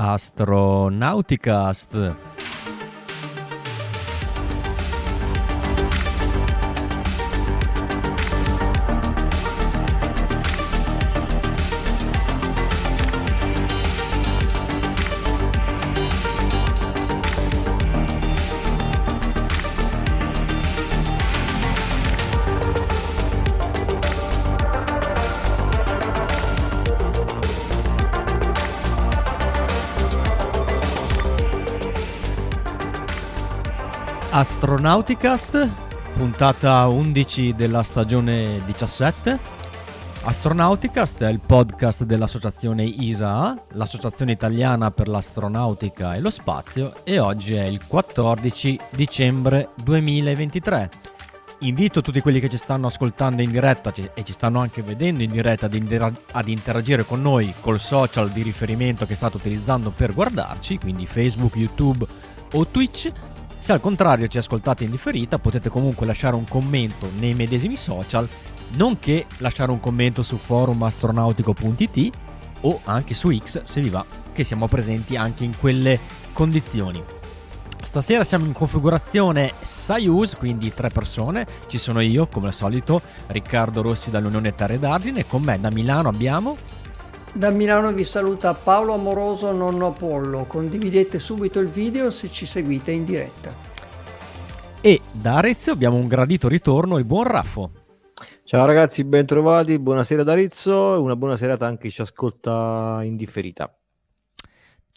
Astronauticast. Astronauticast, puntata 11 della stagione 17. Astronauticast è il podcast dell'associazione ISA, l'associazione italiana per l'astronautica e lo spazio, e oggi è il 14 dicembre 2023. Invito tutti quelli che ci stanno ascoltando in diretta e ci stanno anche vedendo in diretta ad, interagire con noi col social di riferimento che state utilizzando per guardarci, quindi Facebook, YouTube o Twitch se al contrario ci ascoltate in differita potete comunque lasciare un commento nei medesimi social, nonché lasciare un commento su forumastronautico.it o anche su X se vi va, che siamo presenti anche in quelle condizioni. Stasera siamo in configurazione Soyuz, quindi tre persone. Ci sono io, come al solito, Riccardo Rossi dall'Unione Terre d'Argine. Con me da Milano abbiamo da Milano vi saluta Paolo Amoroso Nonno Apollo, condividete subito il video se ci seguite in diretta. E da Arezzo abbiamo un gradito ritorno, il buon Raffo. Ciao ragazzi, bentrovati, buonasera da Arezzo e una buona serata anche chi ci ascolta in differita.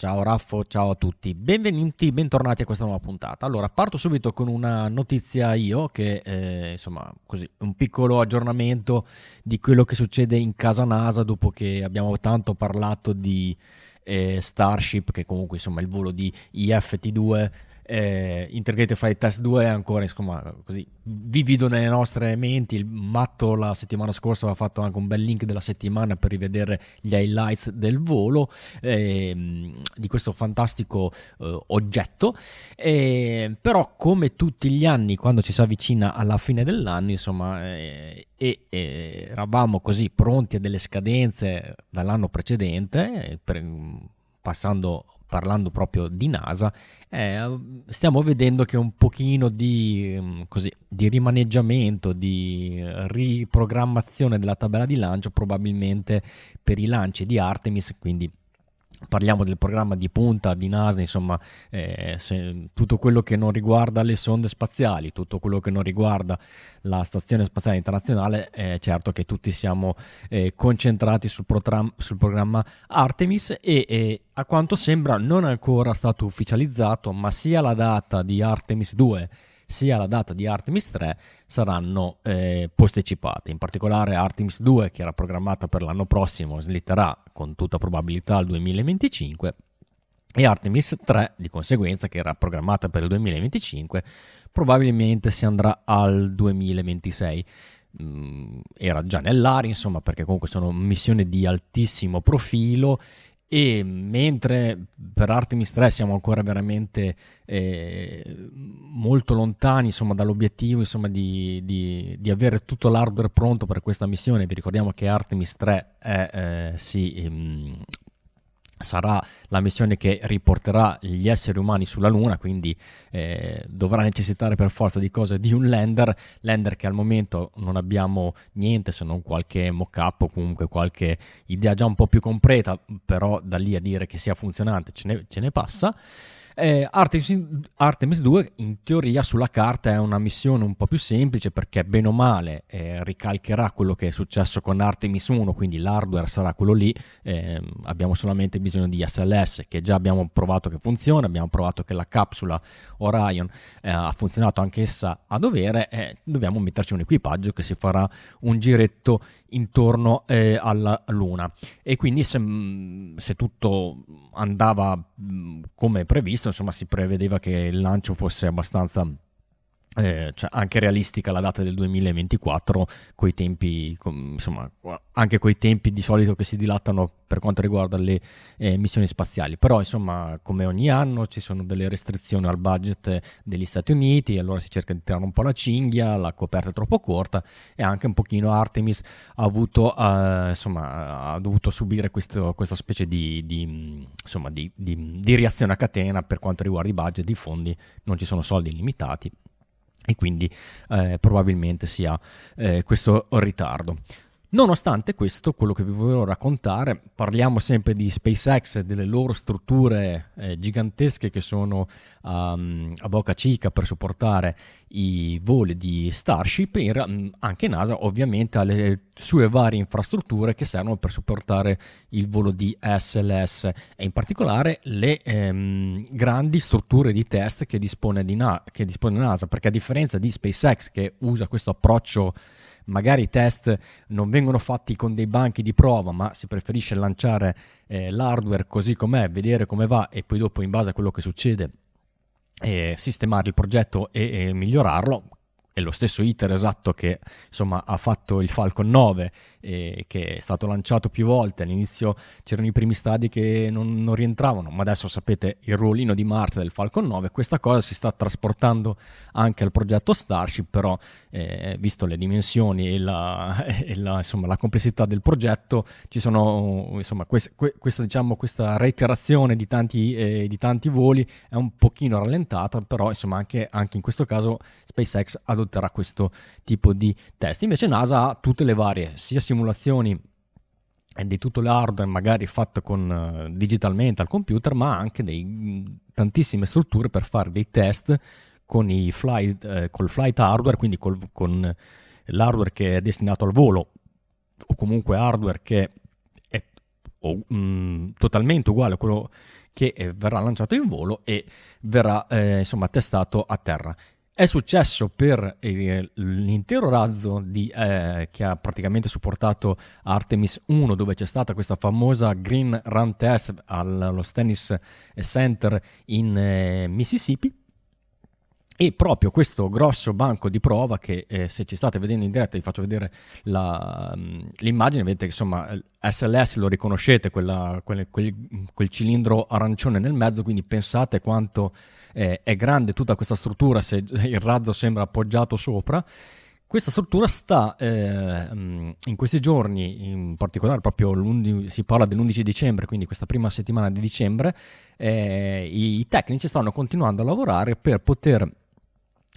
Ciao Raffo, ciao a tutti, benvenuti, bentornati a questa nuova puntata. Allora, parto subito con una notizia io, che eh, insomma, così, un piccolo aggiornamento di quello che succede in casa NASA dopo che abbiamo tanto parlato di eh, Starship, che comunque insomma è il volo di IFT2 eh, Integrated Flight Test 2 è ancora insomma così vivido nelle nostre menti. Il matto la settimana scorsa aveva fatto anche un bel link della settimana per rivedere gli highlights del volo eh, di questo fantastico eh, oggetto. Eh, però come tutti gli anni quando ci si avvicina alla fine dell'anno insomma eh, e eravamo così pronti a delle scadenze dall'anno precedente per, passando parlando proprio di NASA, eh, stiamo vedendo che un pochino di, mm, così, di rimaneggiamento, di riprogrammazione della tabella di lancio probabilmente per i lanci di Artemis, quindi parliamo del programma di punta di NASA, insomma, eh, se, tutto quello che non riguarda le sonde spaziali, tutto quello che non riguarda la Stazione Spaziale Internazionale, è certo che tutti siamo eh, concentrati sul, program- sul, programma Artemis e, a quanto sembra non è ancora stato ufficializzato, ma sia la data di Artemis 2 sia la data di Artemis 3 saranno eh, posticipate. In particolare Artemis 2, che era programmata per l'anno prossimo, slitterà con tutta probabilità al 2025 e Artemis 3, di conseguenza, che era programmata per il 2025, probabilmente si andrà al 2026 mm, era già nell'aria, insomma, perché comunque sono missioni di altissimo profilo e mentre per Artemis 3 siamo ancora veramente eh, molto lontani insomma, dall'obiettivo insomma, di, di, di, avere tutto l'hardware pronto per questa missione, vi ricordiamo che Artemis 3 è, eh, si ehm, sarà la missione che riporterà gli esseri umani sulla Luna, quindi eh, dovrà necessitare per forza di cose di un lander, lander che al momento non abbiamo niente se non qualche mock-up o comunque qualche idea già un po' più completa, però da lì a dire che sia funzionante ce ne, ce ne passa. Eh, Artemis, Artemis, 2 in teoria sulla carta è una missione un po' più semplice perché bene o male eh, ricalcherà quello che è successo con Artemis 1, quindi l'hardware sarà quello lì, eh, abbiamo solamente bisogno di SLS che già abbiamo provato che funziona, abbiamo provato che la capsula Orion eh, ha funzionato anch'essa a dovere, eh, dobbiamo metterci un equipaggio che si farà un giretto intorno eh, alla Luna. E quindi se, se tutto andava come previsto insomma si prevedeva che il lancio fosse abbastanza eh, cioè anche realistica la data del 2024 coi tempi con, insomma anche coi tempi di solito che si dilatano per quanto riguarda le eh, missioni spaziali. Però insomma come ogni anno ci sono delle restrizioni al budget degli Stati Uniti allora si cerca di tirare un po' la cinghia la coperta è troppo corta e anche un pochino Artemis ha avuto eh, insomma ha dovuto subire questo, questa specie di, di insomma di, di reazione a catena per quanto riguarda i budget i fondi non ci sono soldi illimitati e quindi eh, probabilmente sia eh, questo ritardo. Nonostante questo, quello che vi volevo raccontare, parliamo sempre di SpaceX e delle loro strutture eh, gigantesche che sono um, a Boca Chica per supportare i voli di Starship, mm, anche NASA ovviamente ha le sue varie infrastrutture che servono per supportare il volo di SLS e in particolare le ehm, grandi strutture di test che dispone, di Na- che dispone NASA, perché a differenza di SpaceX che usa questo approccio magari i test non vengono fatti con dei banchi di prova, ma si preferisce lanciare eh, l'hardware così com'è, vedere come va e poi dopo in base a quello che succede eh, sistemare il progetto e, e migliorarlo è lo stesso iter esatto che insomma, ha fatto il Falcon 9 eh, che è stato lanciato più volte. All'inizio c'erano i primi stadi che non, non, rientravano ma adesso sapete il ruolino di Marte del Falcon 9 questa cosa si sta trasportando anche al progetto Starship però eh, visto le dimensioni e, la, e la, insomma, la, complessità del progetto ci sono insomma quest, questa, diciamo, questa reiterazione di tanti, eh, di tanti voli è un pochino rallentata però insomma anche, anche in questo caso SpaceX ha adotterà questo tipo di test. Invece NASA ha tutte le varie, sia simulazioni di tutto l'hardware magari fatto con, uh, digitalmente al computer, ma anche dei, tantissime strutture per fare dei test con i flight, eh, col flight hardware, quindi col, con l'hardware che è destinato al volo o comunque hardware che è o, mm, totalmente uguale a quello che eh, verrà lanciato in volo e verrà eh, insomma testato a terra. È successo per l'intero razzo di, eh, che ha praticamente supportato Artemis 1, dove c'è stata questa famosa Green Run Test allo Stennis Center in eh, Mississippi. E proprio questo grosso banco di prova, che eh, se ci state vedendo in diretta vi faccio vedere la, mm, l'immagine, vedete che insomma SLS lo riconoscete, quella, quel, quel, quel cilindro arancione nel mezzo, quindi pensate quanto eh, è grande tutta questa struttura se il razzo sembra appoggiato sopra. Questa struttura sta eh, in questi giorni, in particolare proprio si parla dell'11 dicembre, quindi questa prima settimana di dicembre, eh, i, tecnici stanno continuando a lavorare per poter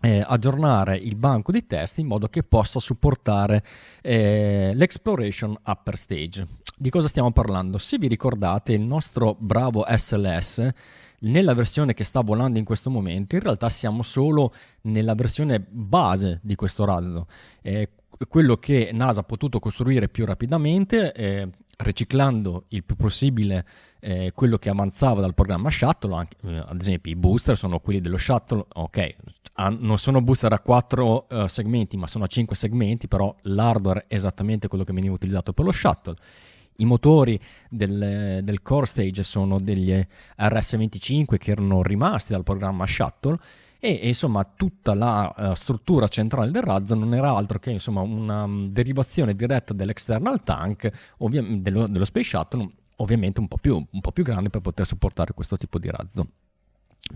eh, aggiornare il banco di test in modo che possa supportare eh, l'exploration upper stage. Di cosa stiamo parlando? Se vi ricordate, il nostro bravo SLS nella versione che sta volando in questo momento, in realtà siamo solo nella versione base di questo razzo. Eh, quello che NASA ha potuto costruire più rapidamente, eh, riciclando il più possibile eh, quello che avanzava dal programma Shuttle, anche, eh, ad esempio i booster sono quelli dello Shuttle, ok, non sono booster a 4 uh, segmenti ma sono a 5 segmenti, però l'hardware è esattamente quello che veniva utilizzato per lo Shuttle i motori del, del, core stage sono degli RS-25 che erano rimasti dal programma Shuttle e, e insomma tutta la uh, struttura centrale del razzo non era altro che insomma, una um, derivazione diretta dell'external tank ovvia- dello, dello, Space Shuttle ovviamente un po, più, un po' più grande per poter supportare questo tipo di razzo.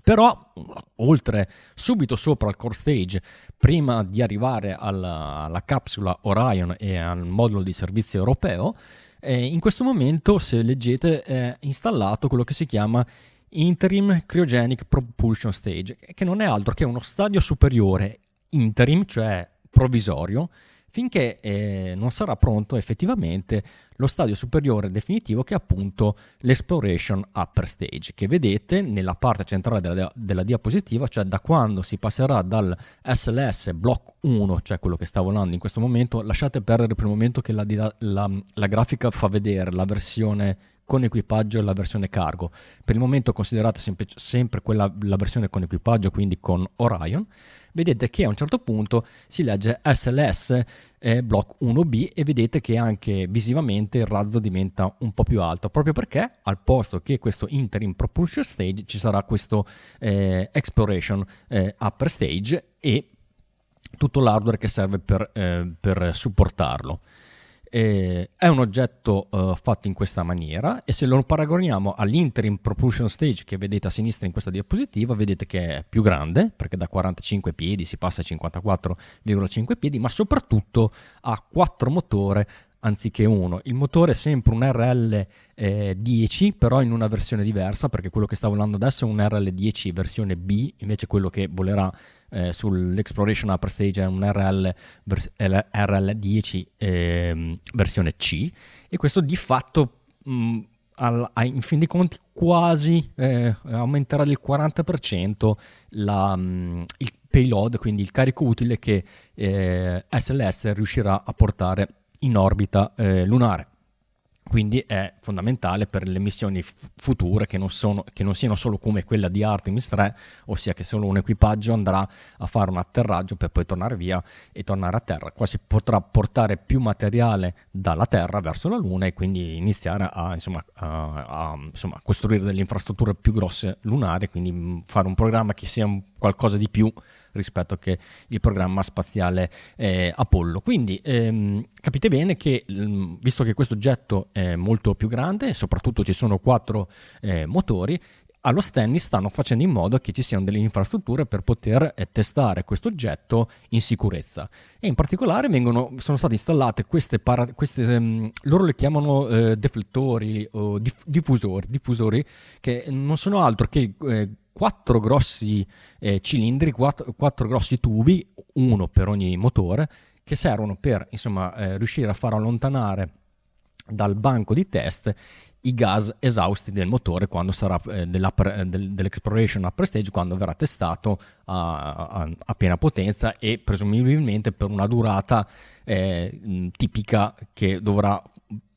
Però, oltre subito sopra al core stage, prima di arrivare alla, alla capsula Orion e al modulo di servizio europeo, eh, in questo momento, se leggete, è installato quello che si chiama Interim Cryogenic Propulsion Stage, che non è altro che uno stadio superiore interim, cioè provvisorio, finché eh, non sarà pronto effettivamente lo stadio superiore definitivo che è appunto l'exploration upper stage che vedete nella parte centrale della, della, diapositiva cioè da quando si passerà dal SLS block 1 cioè quello che sta volando in questo momento lasciate perdere per il momento che la, la, la grafica fa vedere la versione con equipaggio e la versione cargo. Per il momento considerate sempre, sempre quella, la versione con equipaggio quindi con Orion vedete che a un certo punto si legge SLS eh, block 1B e vedete che anche visivamente il razzo diventa un po' più alto, proprio perché al posto che questo interim propulsion stage ci sarà questo eh, exploration eh, upper stage e tutto l'hardware che serve per, eh, per supportarlo. Eh, è un oggetto uh, fatto in questa maniera e se lo paragoniamo all'interim propulsion stage che vedete a sinistra in questa diapositiva vedete che è più grande perché da 45 piedi si passa a 54,5 piedi ma soprattutto ha quattro motori anziché uno. Il motore è sempre un RL10, eh, però in una versione diversa, perché quello che sta volando adesso è un RL10 versione B, invece quello che volerà eh, sull'Exploration Upper Stage è un RL, vers- RL10 eh, versione C, e questo di fatto mh, al, in fin dei conti quasi eh, aumenterà del 40% la, mh, il payload, quindi il carico utile che SLS eh, riuscirà a portare in orbita eh, lunare. Quindi è fondamentale per le missioni f- future che non, sono, che non, siano solo come quella di Artemis 3, ossia che solo un equipaggio andrà a fare un atterraggio per poi tornare via e tornare a terra. Qua si potrà portare più materiale dalla Terra verso la Luna e quindi iniziare a, insomma, a, a insomma, costruire delle infrastrutture più grosse lunari, quindi fare un programma che sia qualcosa di più rispetto che il programma spaziale eh, Apollo. Quindi ehm, capite bene che mm, visto che questo oggetto è molto più grande soprattutto ci sono quattro eh, motori, allo Stanley stanno facendo in modo che ci siano delle infrastrutture per poter eh, testare questo oggetto in sicurezza e in particolare vengono, sono state installate queste, para, queste um, loro le chiamano eh, deflettori o diff, diffusori, diffusori che non sono altro che eh, quattro grossi eh, cilindri, quattro, quattro, grossi tubi, uno per ogni motore, che servono per insomma, eh, riuscire a far allontanare dal banco di test i gas esausti del motore quando sarà eh, del, dell'exploration upper stage quando verrà testato a, a, a, piena potenza e presumibilmente per una durata eh, tipica dovrà,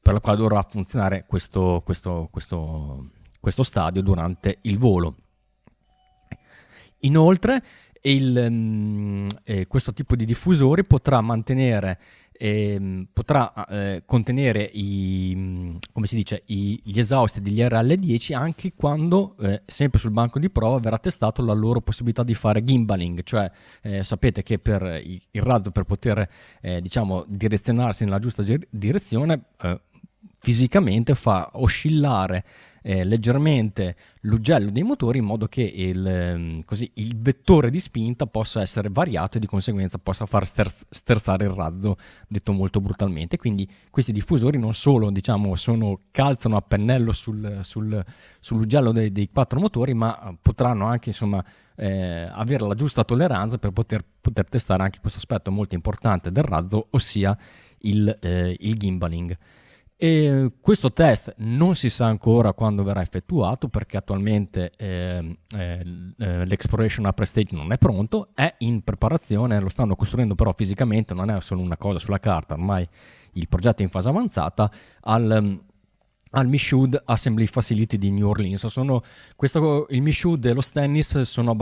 per la quale dovrà funzionare questo, questo, questo, questo stadio durante il volo. Inoltre, il, um, eh, questo tipo di diffusori potrà mantenere eh, potrà eh, contenere i, si dice, i, gli esausti degli RL10 anche quando, eh, sempre sul banco di prova, verrà testato la loro possibilità di fare gimbaling, cioè eh, sapete che per il, il razzo per poter eh, diciamo, direzionarsi nella giusta direzione eh, fisicamente fa oscillare eh, leggermente l'ugello dei motori in modo che il, ehm, così, il, vettore di spinta possa essere variato e di conseguenza possa far sterz- sterzare il razzo, detto molto brutalmente. Quindi questi diffusori non solo diciamo, sono, calzano a pennello sul, sul, sull'ugello dei, dei, quattro motori, ma potranno anche insomma, eh, avere la giusta tolleranza per poter, poter, testare anche questo aspetto molto importante del razzo, ossia il, eh, il gimbaling. E questo test non si sa ancora quando verrà effettuato perché attualmente eh, eh, l'Exploration Upper Stage non è pronto, è in preparazione, lo stanno costruendo però fisicamente, non è solo una cosa sulla carta, ormai il progetto è in fase avanzata, al, al Michoud Assembly Facility di New Orleans. Sono, questo, il Michoud e lo Stennis sono,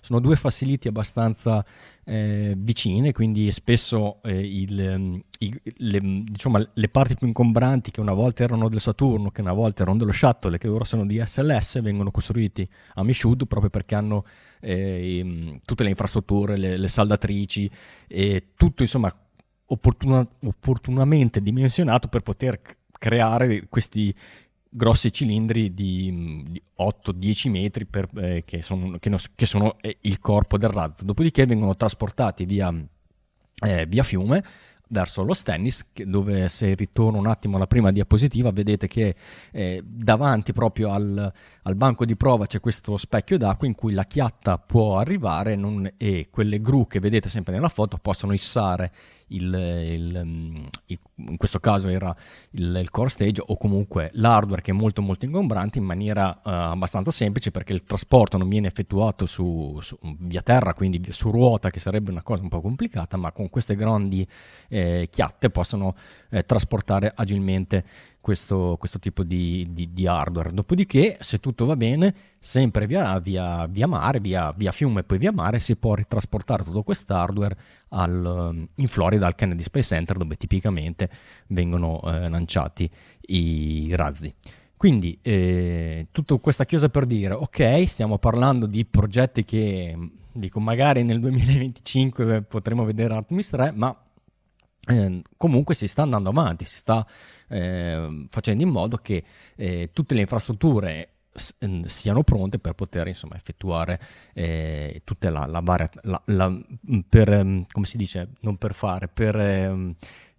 sono due facility abbastanza eh, vicine, quindi spesso eh, il, i, le, diciamo, le, parti più incombranti che una volta erano del Saturno, che una volta erano dello Shuttle che ora sono di SLS, vengono costruiti a Michoud proprio perché hanno eh, tutte le infrastrutture, le, le saldatrici e tutto insomma opportuna, opportunamente dimensionato per poter creare questi grossi cilindri di, di 8-10 metri per, eh, che, sono, che, no, che, sono, eh, il corpo del razzo. Dopodiché vengono trasportati via, eh, via fiume verso lo Stennis, dove se ritorno un attimo alla prima diapositiva vedete che eh, davanti proprio al, al, banco di prova c'è questo specchio d'acqua in cui la chiatta può arrivare non, e quelle gru che vedete sempre nella foto possono issare il, il, mm, il, in questo caso era il, core stage o comunque l'hardware che è molto molto ingombrante in maniera uh, abbastanza semplice perché il trasporto non viene effettuato su, su, via terra quindi su ruota che sarebbe una cosa un po' complicata ma con queste grandi eh, chiatte possono eh, trasportare agilmente questo, questo tipo di, di, di, hardware. Dopodiché, se tutto va bene, sempre via, via, via mare, via, via, fiume e poi via mare, si può ritrasportare tutto questo hardware al, in Florida, al Kennedy Space Center, dove tipicamente vengono eh, lanciati i razzi. Quindi eh, tutta questa chiusa per dire, ok, stiamo parlando di progetti che dico magari nel 2025 potremo vedere Artemis 3, ma eh, comunque si sta andando avanti, si sta eh, facendo in modo che eh, tutte le infrastrutture siano pronte per poter insomma effettuare eh, tutta la, la varia la, la, mm, per mm, come si dice non per fare per eh,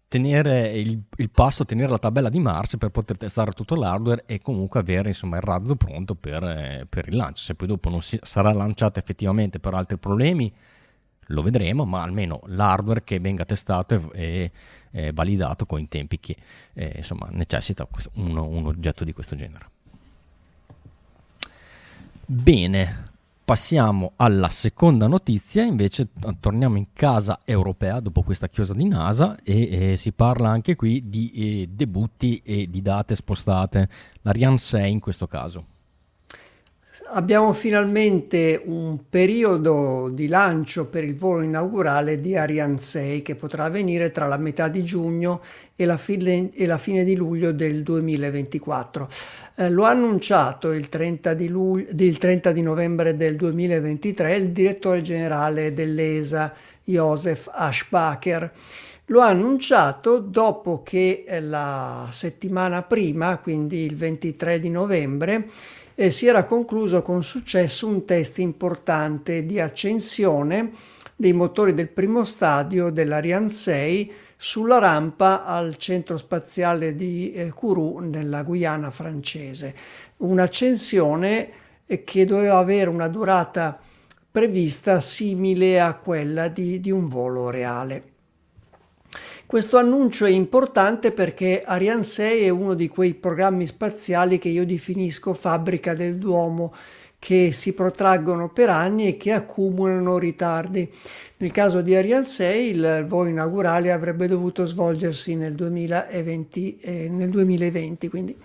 tenere il, il, passo tenere la tabella di marcia per poter testare tutto l'hardware e comunque avere insomma il razzo pronto per, eh, per il lancio. Se poi dopo non si, sarà lanciato effettivamente per altri problemi lo vedremo, ma almeno l'hardware che venga testato e, e validato con i tempi che eh, insomma, necessita un, un oggetto di questo genere. Bene, passiamo alla seconda notizia, invece torniamo in casa europea dopo questa chiosa di NASA e, e si parla anche qui di eh, debutti e di date spostate, l'Ariane 6 in questo caso. Abbiamo finalmente un periodo di lancio per il volo inaugurale di Ariane 6 che potrà avvenire tra la metà di giugno e la fine, e la fine di luglio del 2024. Eh, lo ha annunciato il 30, di luglio, il 30 di novembre del 2023 il direttore generale dell'ESA Josef Aschbacher. Lo ha annunciato dopo che eh, la settimana prima, quindi il 23 di novembre, eh, si era concluso con successo un test importante di accensione dei motori del primo stadio dell'Ariane 6 sulla rampa al centro spaziale di eh, Kourou nella Guyana francese. Un'accensione eh, che doveva avere una durata prevista simile a quella di, di un volo reale. Questo annuncio è importante perché Ariane 6 è uno di quei programmi spaziali che io definisco fabbrica del Duomo, che si protraggono per anni e che accumulano ritardi. Nel caso di Ariane 6 il volo inaugurale avrebbe dovuto svolgersi nel 2020, eh, nel 2020 quindi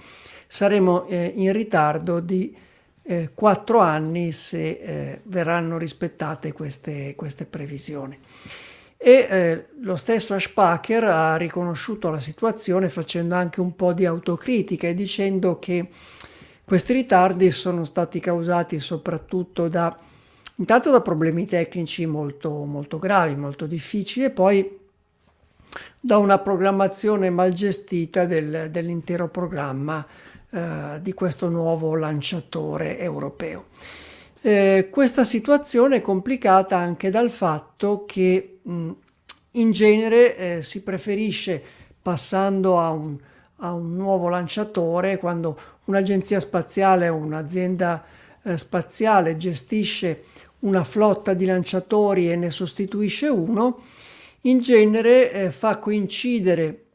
saremo eh, in ritardo di eh, quattro anni se eh, verranno rispettate queste, queste previsioni. E eh, lo stesso Ashpacher ha riconosciuto la situazione facendo anche un po' di autocritica e dicendo che questi ritardi sono stati causati soprattutto da, intanto da problemi tecnici molto, molto gravi, molto difficili e poi da una programmazione mal gestita del, dell'intero programma eh, di questo nuovo lanciatore europeo. Eh, questa situazione è complicata anche dal fatto che mh, in genere eh, si preferisce passando a un, a un, nuovo lanciatore quando un'agenzia spaziale o un'azienda eh, spaziale gestisce una flotta di lanciatori e ne sostituisce uno, in genere eh, fa coincidere,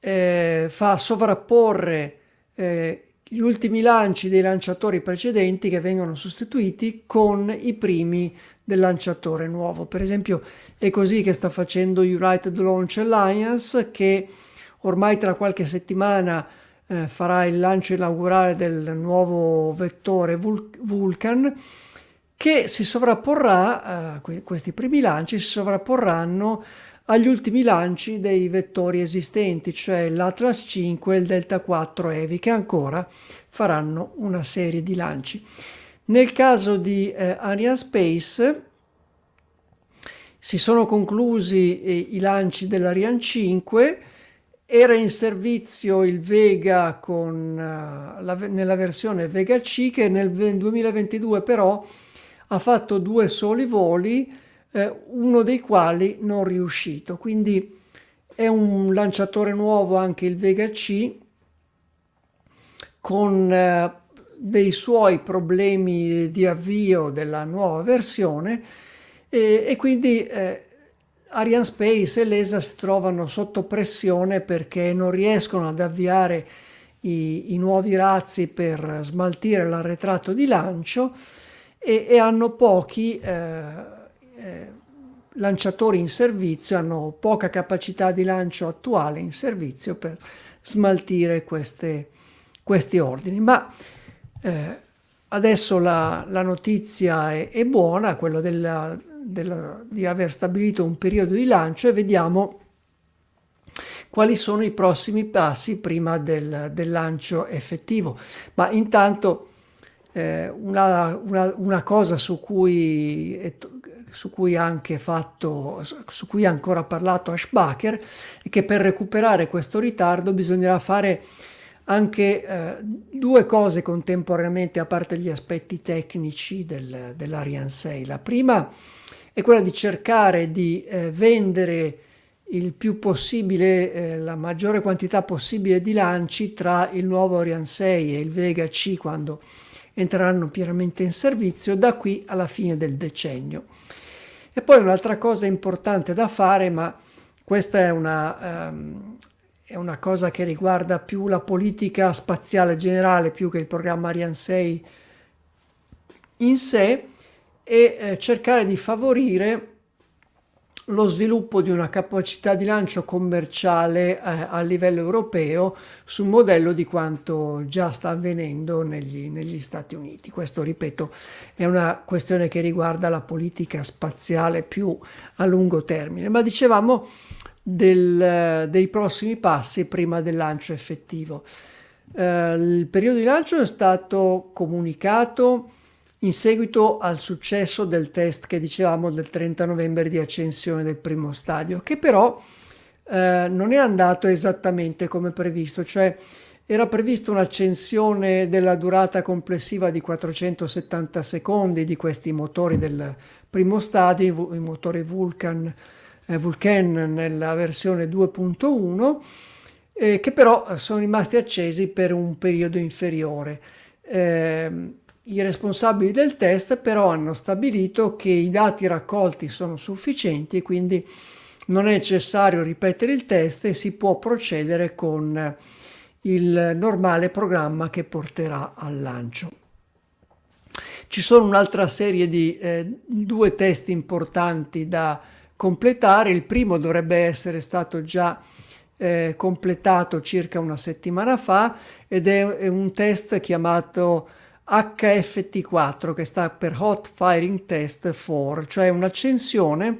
eh, fa sovrapporre eh, gli ultimi lanci dei lanciatori precedenti che vengono sostituiti con i primi del lanciatore nuovo. Per esempio è così che sta facendo United Launch Alliance che ormai tra qualche settimana eh, farà il lancio inaugurale del nuovo vettore Vul- Vulcan che si sovrapporrà, eh, questi primi lanci si sovrapporranno agli ultimi lanci dei vettori esistenti, cioè l'Atlas 5 e il Delta 4 Heavy, che ancora faranno una serie di lanci. Nel caso di eh, Ariane Space si sono conclusi eh, i lanci dell'Ariane 5, era in servizio il Vega con, uh, la, nella versione Vega C che nel 2022 però ha fatto due soli voli eh, uno dei quali non riuscito. Quindi è un lanciatore nuovo anche il Vega C con eh, dei suoi problemi di avvio della nuova versione e, e quindi eh, Ariane Space e l'ESA si trovano sotto pressione perché non riescono ad avviare i, i nuovi razzi per smaltire l'arretrato di lancio e, e hanno pochi eh, lanciatori in servizio, hanno poca capacità di lancio attuale in servizio per smaltire queste, questi ordini. Ma eh, adesso la, la, notizia è, è buona, quella della, della, di aver stabilito un periodo di lancio e vediamo quali sono i prossimi passi prima del, del lancio effettivo. Ma intanto eh, una, una, una, cosa su cui, su cui anche fatto, su cui ha ancora parlato Ashbacher è che per recuperare questo ritardo bisognerà fare anche eh, due cose contemporaneamente, a parte gli aspetti tecnici del, dell'Ariane 6. La prima è quella di cercare di eh, vendere il più possibile, eh, la maggiore quantità possibile di lanci tra il nuovo Ariane 6 e il Vega C quando entreranno pienamente in servizio da qui alla fine del decennio. E poi un'altra cosa importante da fare, ma questa è una, um, è una cosa che riguarda più la politica spaziale generale più che il programma Ariane 6 in sé, e eh, cercare di favorire lo sviluppo di una capacità di lancio commerciale eh, a livello europeo sul modello di quanto già sta avvenendo negli, negli, Stati Uniti. Questo, ripeto, è una questione che riguarda la politica spaziale più a lungo termine. Ma dicevamo del, dei prossimi passi prima del lancio effettivo. Eh, il periodo di lancio è stato comunicato in seguito al successo del test che dicevamo del 30 novembre di accensione del primo stadio, che però eh, non è andato esattamente come previsto, cioè era prevista un'accensione della durata complessiva di 470 secondi di questi motori del primo stadio, i motori Vulcan, eh, Vulcan nella versione 2.1, eh, che però sono rimasti accesi per un periodo inferiore. Eh, i responsabili del test però hanno stabilito che i dati raccolti sono sufficienti e quindi non è necessario ripetere il test e si può procedere con il normale programma che porterà al lancio. Ci sono un'altra serie di eh, due test importanti da completare. Il primo dovrebbe essere stato già eh, completato circa una settimana fa ed è, è un test chiamato HFT4 che sta per Hot Firing Test 4, cioè un'accensione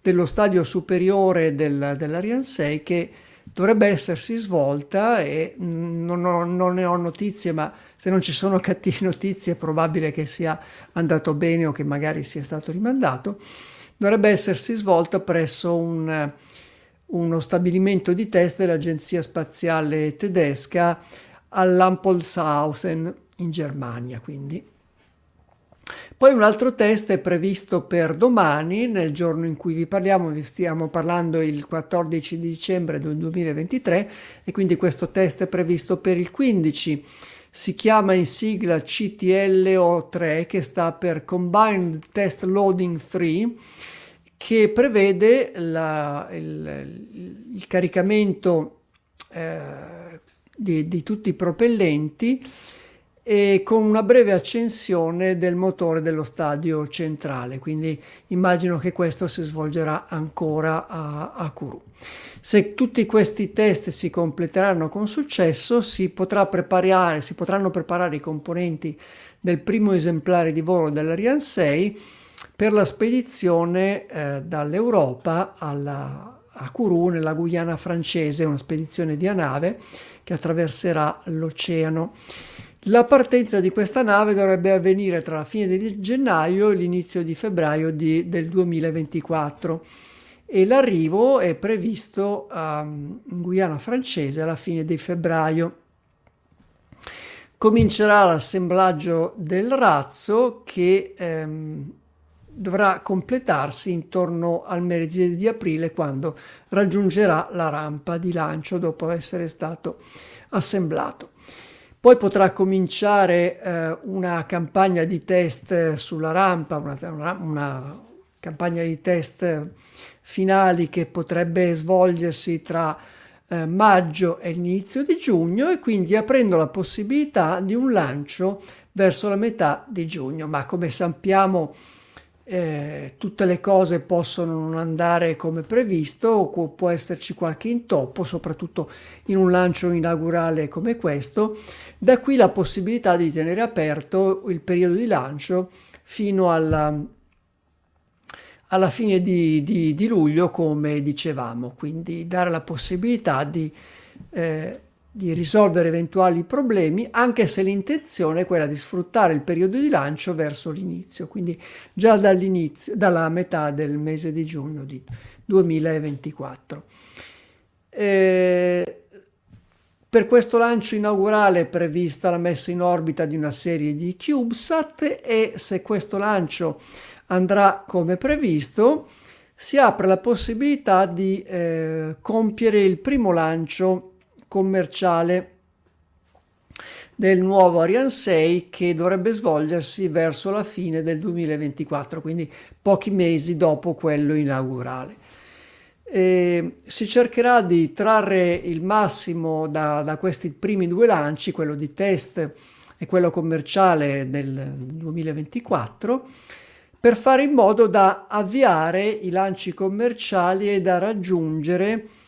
dello stadio superiore del, dell'Ariane 6 che dovrebbe essersi svolta e non, ho, non, ne ho notizie, ma se non ci sono cattive notizie è probabile che sia andato bene o che magari sia stato rimandato. Dovrebbe essersi svolta presso un, uno stabilimento di test dell'Agenzia Spaziale Tedesca all'Ampolshausen in Germania quindi. Poi un altro test è previsto per domani, nel giorno in cui vi parliamo, vi stiamo parlando il 14 dicembre del 2023 e quindi questo test è previsto per il 15. Si chiama in sigla CTLO3 che sta per Combined Test Loading 3 che prevede la, il, il, caricamento eh, di, di tutti i propellenti e con una breve accensione del motore dello stadio centrale, quindi immagino che questo si svolgerà ancora a, a Kourou. Se tutti questi test si completeranno con successo, si, potrà preparare, si potranno preparare i componenti del primo esemplare di volo dell'Ariane 6 per la spedizione eh, dall'Europa alla, a Kourou nella Guyana francese, una spedizione via nave che attraverserà l'oceano. La partenza di questa nave dovrebbe avvenire tra la fine di gennaio e l'inizio di febbraio di, del 2024 e l'arrivo è previsto in Guyana francese alla fine di febbraio. Comincerà l'assemblaggio del razzo che ehm, dovrà completarsi intorno al mese di aprile quando raggiungerà la rampa di lancio dopo essere stato assemblato. Poi potrà cominciare eh, una campagna di test sulla rampa, una, una, una, campagna di test finali che potrebbe svolgersi tra eh, maggio e l'inizio di giugno e quindi aprendo la possibilità di un lancio verso la metà di giugno. Ma come sappiamo eh, tutte le cose possono non andare come previsto o può esserci qualche intoppo, soprattutto in un lancio inaugurale come questo. Da qui la possibilità di tenere aperto il periodo di lancio fino alla, alla fine di, di, di, luglio, come dicevamo, quindi dare la possibilità di, eh, di, risolvere eventuali problemi, anche se l'intenzione è quella di sfruttare il periodo di lancio verso l'inizio, quindi già dall'inizio, dalla metà del mese di giugno di 2024. Eh, per questo lancio inaugurale è prevista la messa in orbita di una serie di CubeSat e se questo lancio andrà come previsto, si apre la possibilità di eh, compiere il primo lancio commerciale del nuovo Ariane 6 che dovrebbe svolgersi verso la fine del 2024, quindi pochi mesi dopo quello inaugurale. E si cercherà di trarre il massimo da, da, questi primi due lanci, quello di test e quello commerciale del 2024, per fare in modo da avviare i lanci commerciali e da raggiungere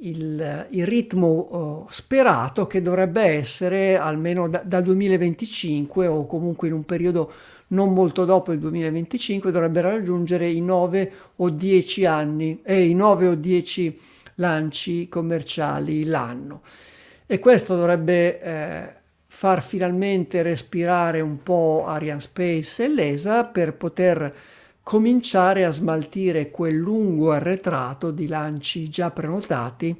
il, il ritmo oh, sperato che dovrebbe essere almeno da, dal 2025 o comunque in un periodo non molto dopo il 2025 dovrebbe raggiungere i 9 o 10 anni e eh, i 9 o 10 lanci commerciali l'anno. E questo dovrebbe eh, far finalmente respirare un po' Ariane Space e l'ESA per poter cominciare a smaltire quel lungo arretrato di lanci già prenotati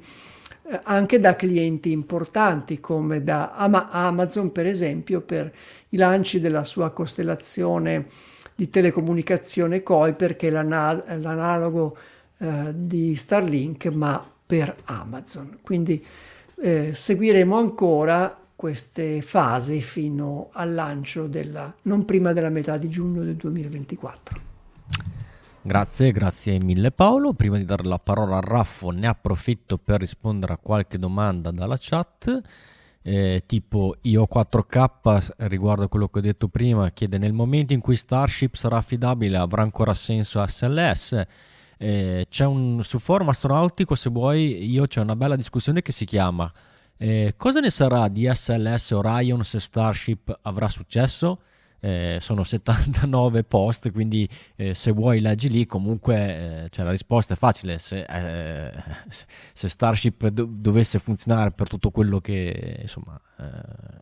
eh, anche da clienti importanti come da Amazon per esempio per i lanci della sua costellazione di telecomunicazione Kuiper che è l'anal- l'analogo eh, di Starlink ma per Amazon. Quindi eh, seguiremo ancora queste fasi fino al lancio della, non prima della metà di giugno del 2024. Grazie, grazie mille Paolo. Prima di dare la parola a Raffo ne approfitto per rispondere a qualche domanda dalla chat. Eh, tipo io 4K riguardo a quello che ho detto prima chiede nel momento in cui Starship sarà affidabile avrà ancora senso SLS eh, c'è un su forum astronautico se vuoi io c'è una bella discussione che si chiama eh, cosa ne sarà di SLS Orion se Starship avrà successo eh, sono 79 post, quindi eh, se vuoi leggi lì, comunque eh, cioè, la risposta è facile, se, eh, se Starship do- dovesse funzionare per tutto quello che insomma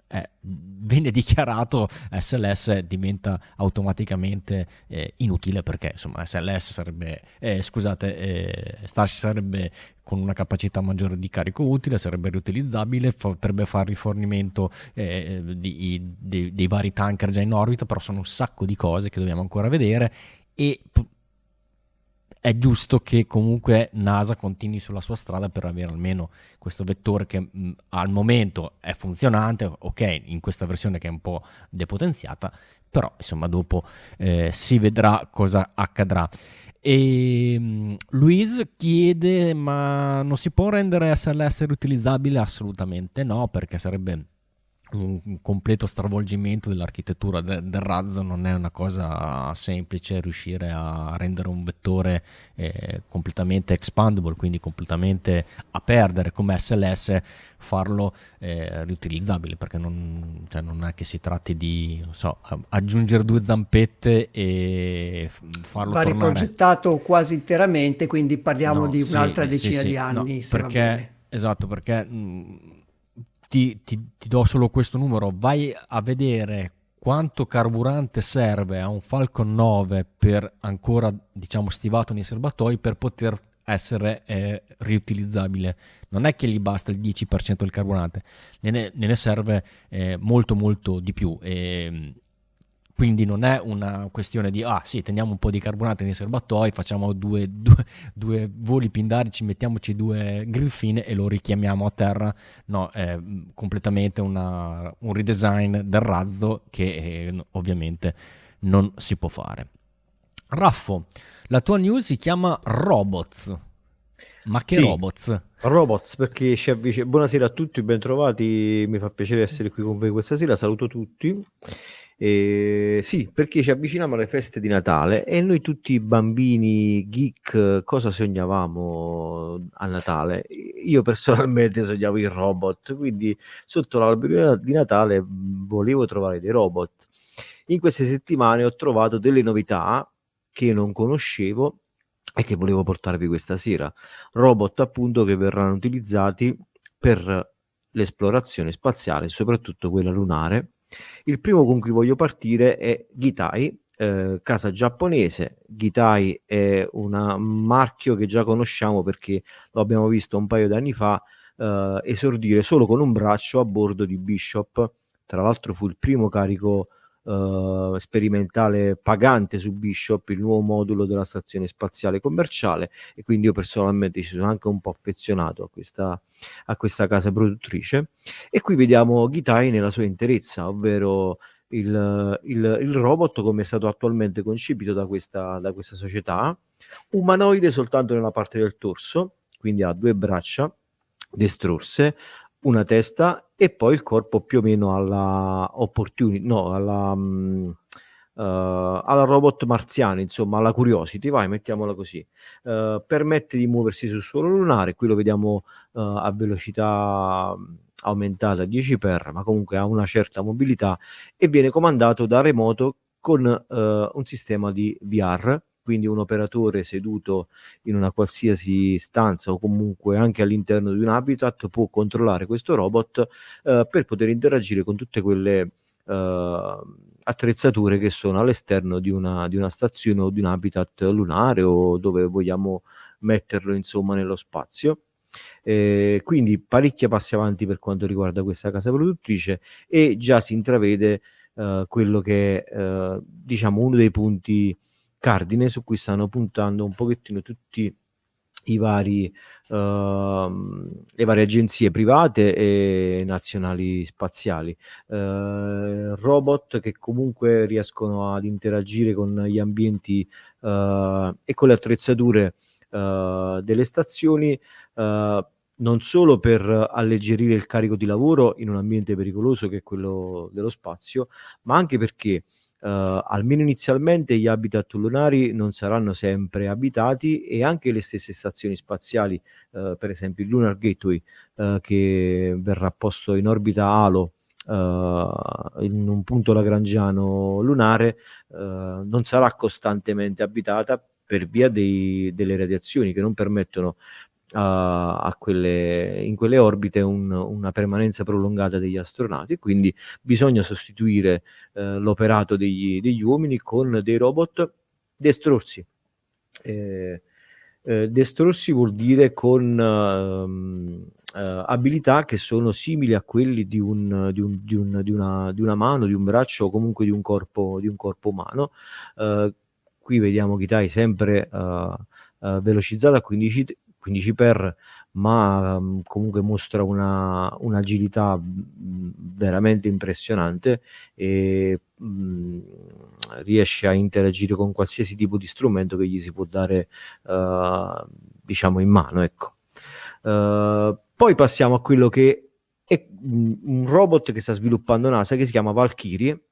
eh, viene dichiarato, SLS diventa automaticamente eh, inutile perché insomma SLS sarebbe, scusate, Starship sarebbe con una capacità maggiore di carico utile, sarebbe riutilizzabile, potrebbe fare rifornimento eh, di, di, dei vari tanker già in orbita, però sono un sacco di cose che dobbiamo ancora vedere e è giusto che comunque NASA continui sulla sua strada per avere almeno questo vettore che mh, al momento è funzionante, ok, in questa versione che è un po' depotenziata, però insomma dopo eh, si vedrà cosa accadrà. E um, Luis chiede: ma non si può rendere SLS riutilizzabile? Assolutamente no, perché sarebbe un completo stravolgimento dell'architettura. De- del razzo non è una cosa semplice riuscire a rendere un vettore eh, completamente expandable quindi completamente a perdere come SLS farlo eh, riutilizzabile perché non, cioè non, è che si tratti di so, aggiungere due zampette e farlo va tornare. riprogettato quasi interamente quindi parliamo no, di un'altra sì, decina sì, di anni no, perché, esatto perché mh, ti, ti, ti do solo questo numero, vai a vedere quanto carburante serve a un Falcon 9 per ancora diciamo stivato nei serbatoi per poter essere eh, riutilizzabile. Non è che gli basta il 10% del carburante, ne, ne, serve eh, molto molto di più. E, ehm, quindi non è una questione di ah sì teniamo un po' di carburante nei serbatoi facciamo due, due, due voli pindarici mettiamoci due grillfine e lo richiamiamo a terra no è completamente una, un redesign del razzo che eh, ovviamente non si può fare Raffo la tua news si chiama Robots ma che sì. robots? Robots perché ci avvicina. Buonasera a tutti, bentrovati. Mi fa piacere essere qui con voi questa sera. Saluto tutti. Eh, sì, perché ci avviciniamo alle feste di Natale e noi tutti bambini geek cosa sognavamo a Natale? Io personalmente sognavo i robot, quindi sotto l'albero di Natale volevo trovare dei robot. In queste settimane ho trovato delle novità che non conoscevo e che volevo portarvi questa sera. Robot appunto che verranno utilizzati per l'esplorazione spaziale, soprattutto quella lunare. Il primo con cui voglio partire è Gitai, eh, casa giapponese. Gitai è un marchio che già conosciamo perché lo abbiamo visto un paio di anni fa eh, esordire solo con un braccio a bordo di Bishop. Tra l'altro fu il primo carico uh, sperimentale pagante su Bishop, il nuovo modulo della stazione spaziale commerciale e quindi io personalmente ci sono anche un po' affezionato a questa, a questa casa produttrice. E qui vediamo Gitai nella sua interezza, ovvero il, il, il, robot come è stato attualmente concepito da questa, da questa società, umanoide soltanto nella parte del torso, quindi ha due braccia destrorse, una testa e poi il corpo più o meno alla opportunity, no, alla, uh, alla robot marziana, insomma, alla Curiosity, vai, mettiamola così. Uh, permette di muoversi sul suolo lunare, qui lo vediamo uh, a velocità aumentata 10 per, ma comunque ha una certa mobilità e viene comandato da remoto con un sistema di VR quindi un operatore seduto in una qualsiasi stanza o comunque anche all'interno di un habitat può controllare questo robot eh, per poter interagire con tutte quelle eh, attrezzature che sono all'esterno di una, di una stazione o di un habitat lunare o dove vogliamo metterlo insomma nello spazio. Eh, quindi parecchia passi avanti per quanto riguarda questa casa produttrice e già si intravede eh, quello che è eh, diciamo uno dei punti cardine su cui stanno puntando un pochettino tutti i vari, uh, le varie agenzie private e nazionali spaziali. Uh, robot che comunque riescono ad interagire con gli ambienti uh, e con le attrezzature eh, delle stazioni non solo per alleggerire il carico di lavoro in un ambiente pericoloso che è quello dello spazio, ma anche perché Uh, almeno inizialmente gli habitat lunari non saranno sempre abitati e anche le stesse stazioni spaziali, uh, per esempio il Lunar Gateway uh, che verrà posto in orbita Halo in un punto lagrangiano lunare, non sarà costantemente abitata per via dei, delle radiazioni che non permettono a, quelle, in quelle orbite un, una permanenza prolungata degli astronauti e quindi bisogna sostituire eh, l'operato degli, degli, uomini con dei robot destrorsi. Eh, eh, destrorsi vuol dire con ehm, eh, abilità che sono simili a quelli di, un, di, un, di, un, di, una, di una mano, di un braccio o comunque di un corpo, di un corpo umano. Eh, qui vediamo Kitai sempre uh, velocizzato a 15, 15 per, ma um, comunque mostra una, un'agilità mh, veramente impressionante e mh, riesce a interagire con qualsiasi tipo di strumento che gli si può dare uh, diciamo in mano ecco. Uh, poi passiamo a quello che è un robot che sta sviluppando NASA che si chiama Valkyrie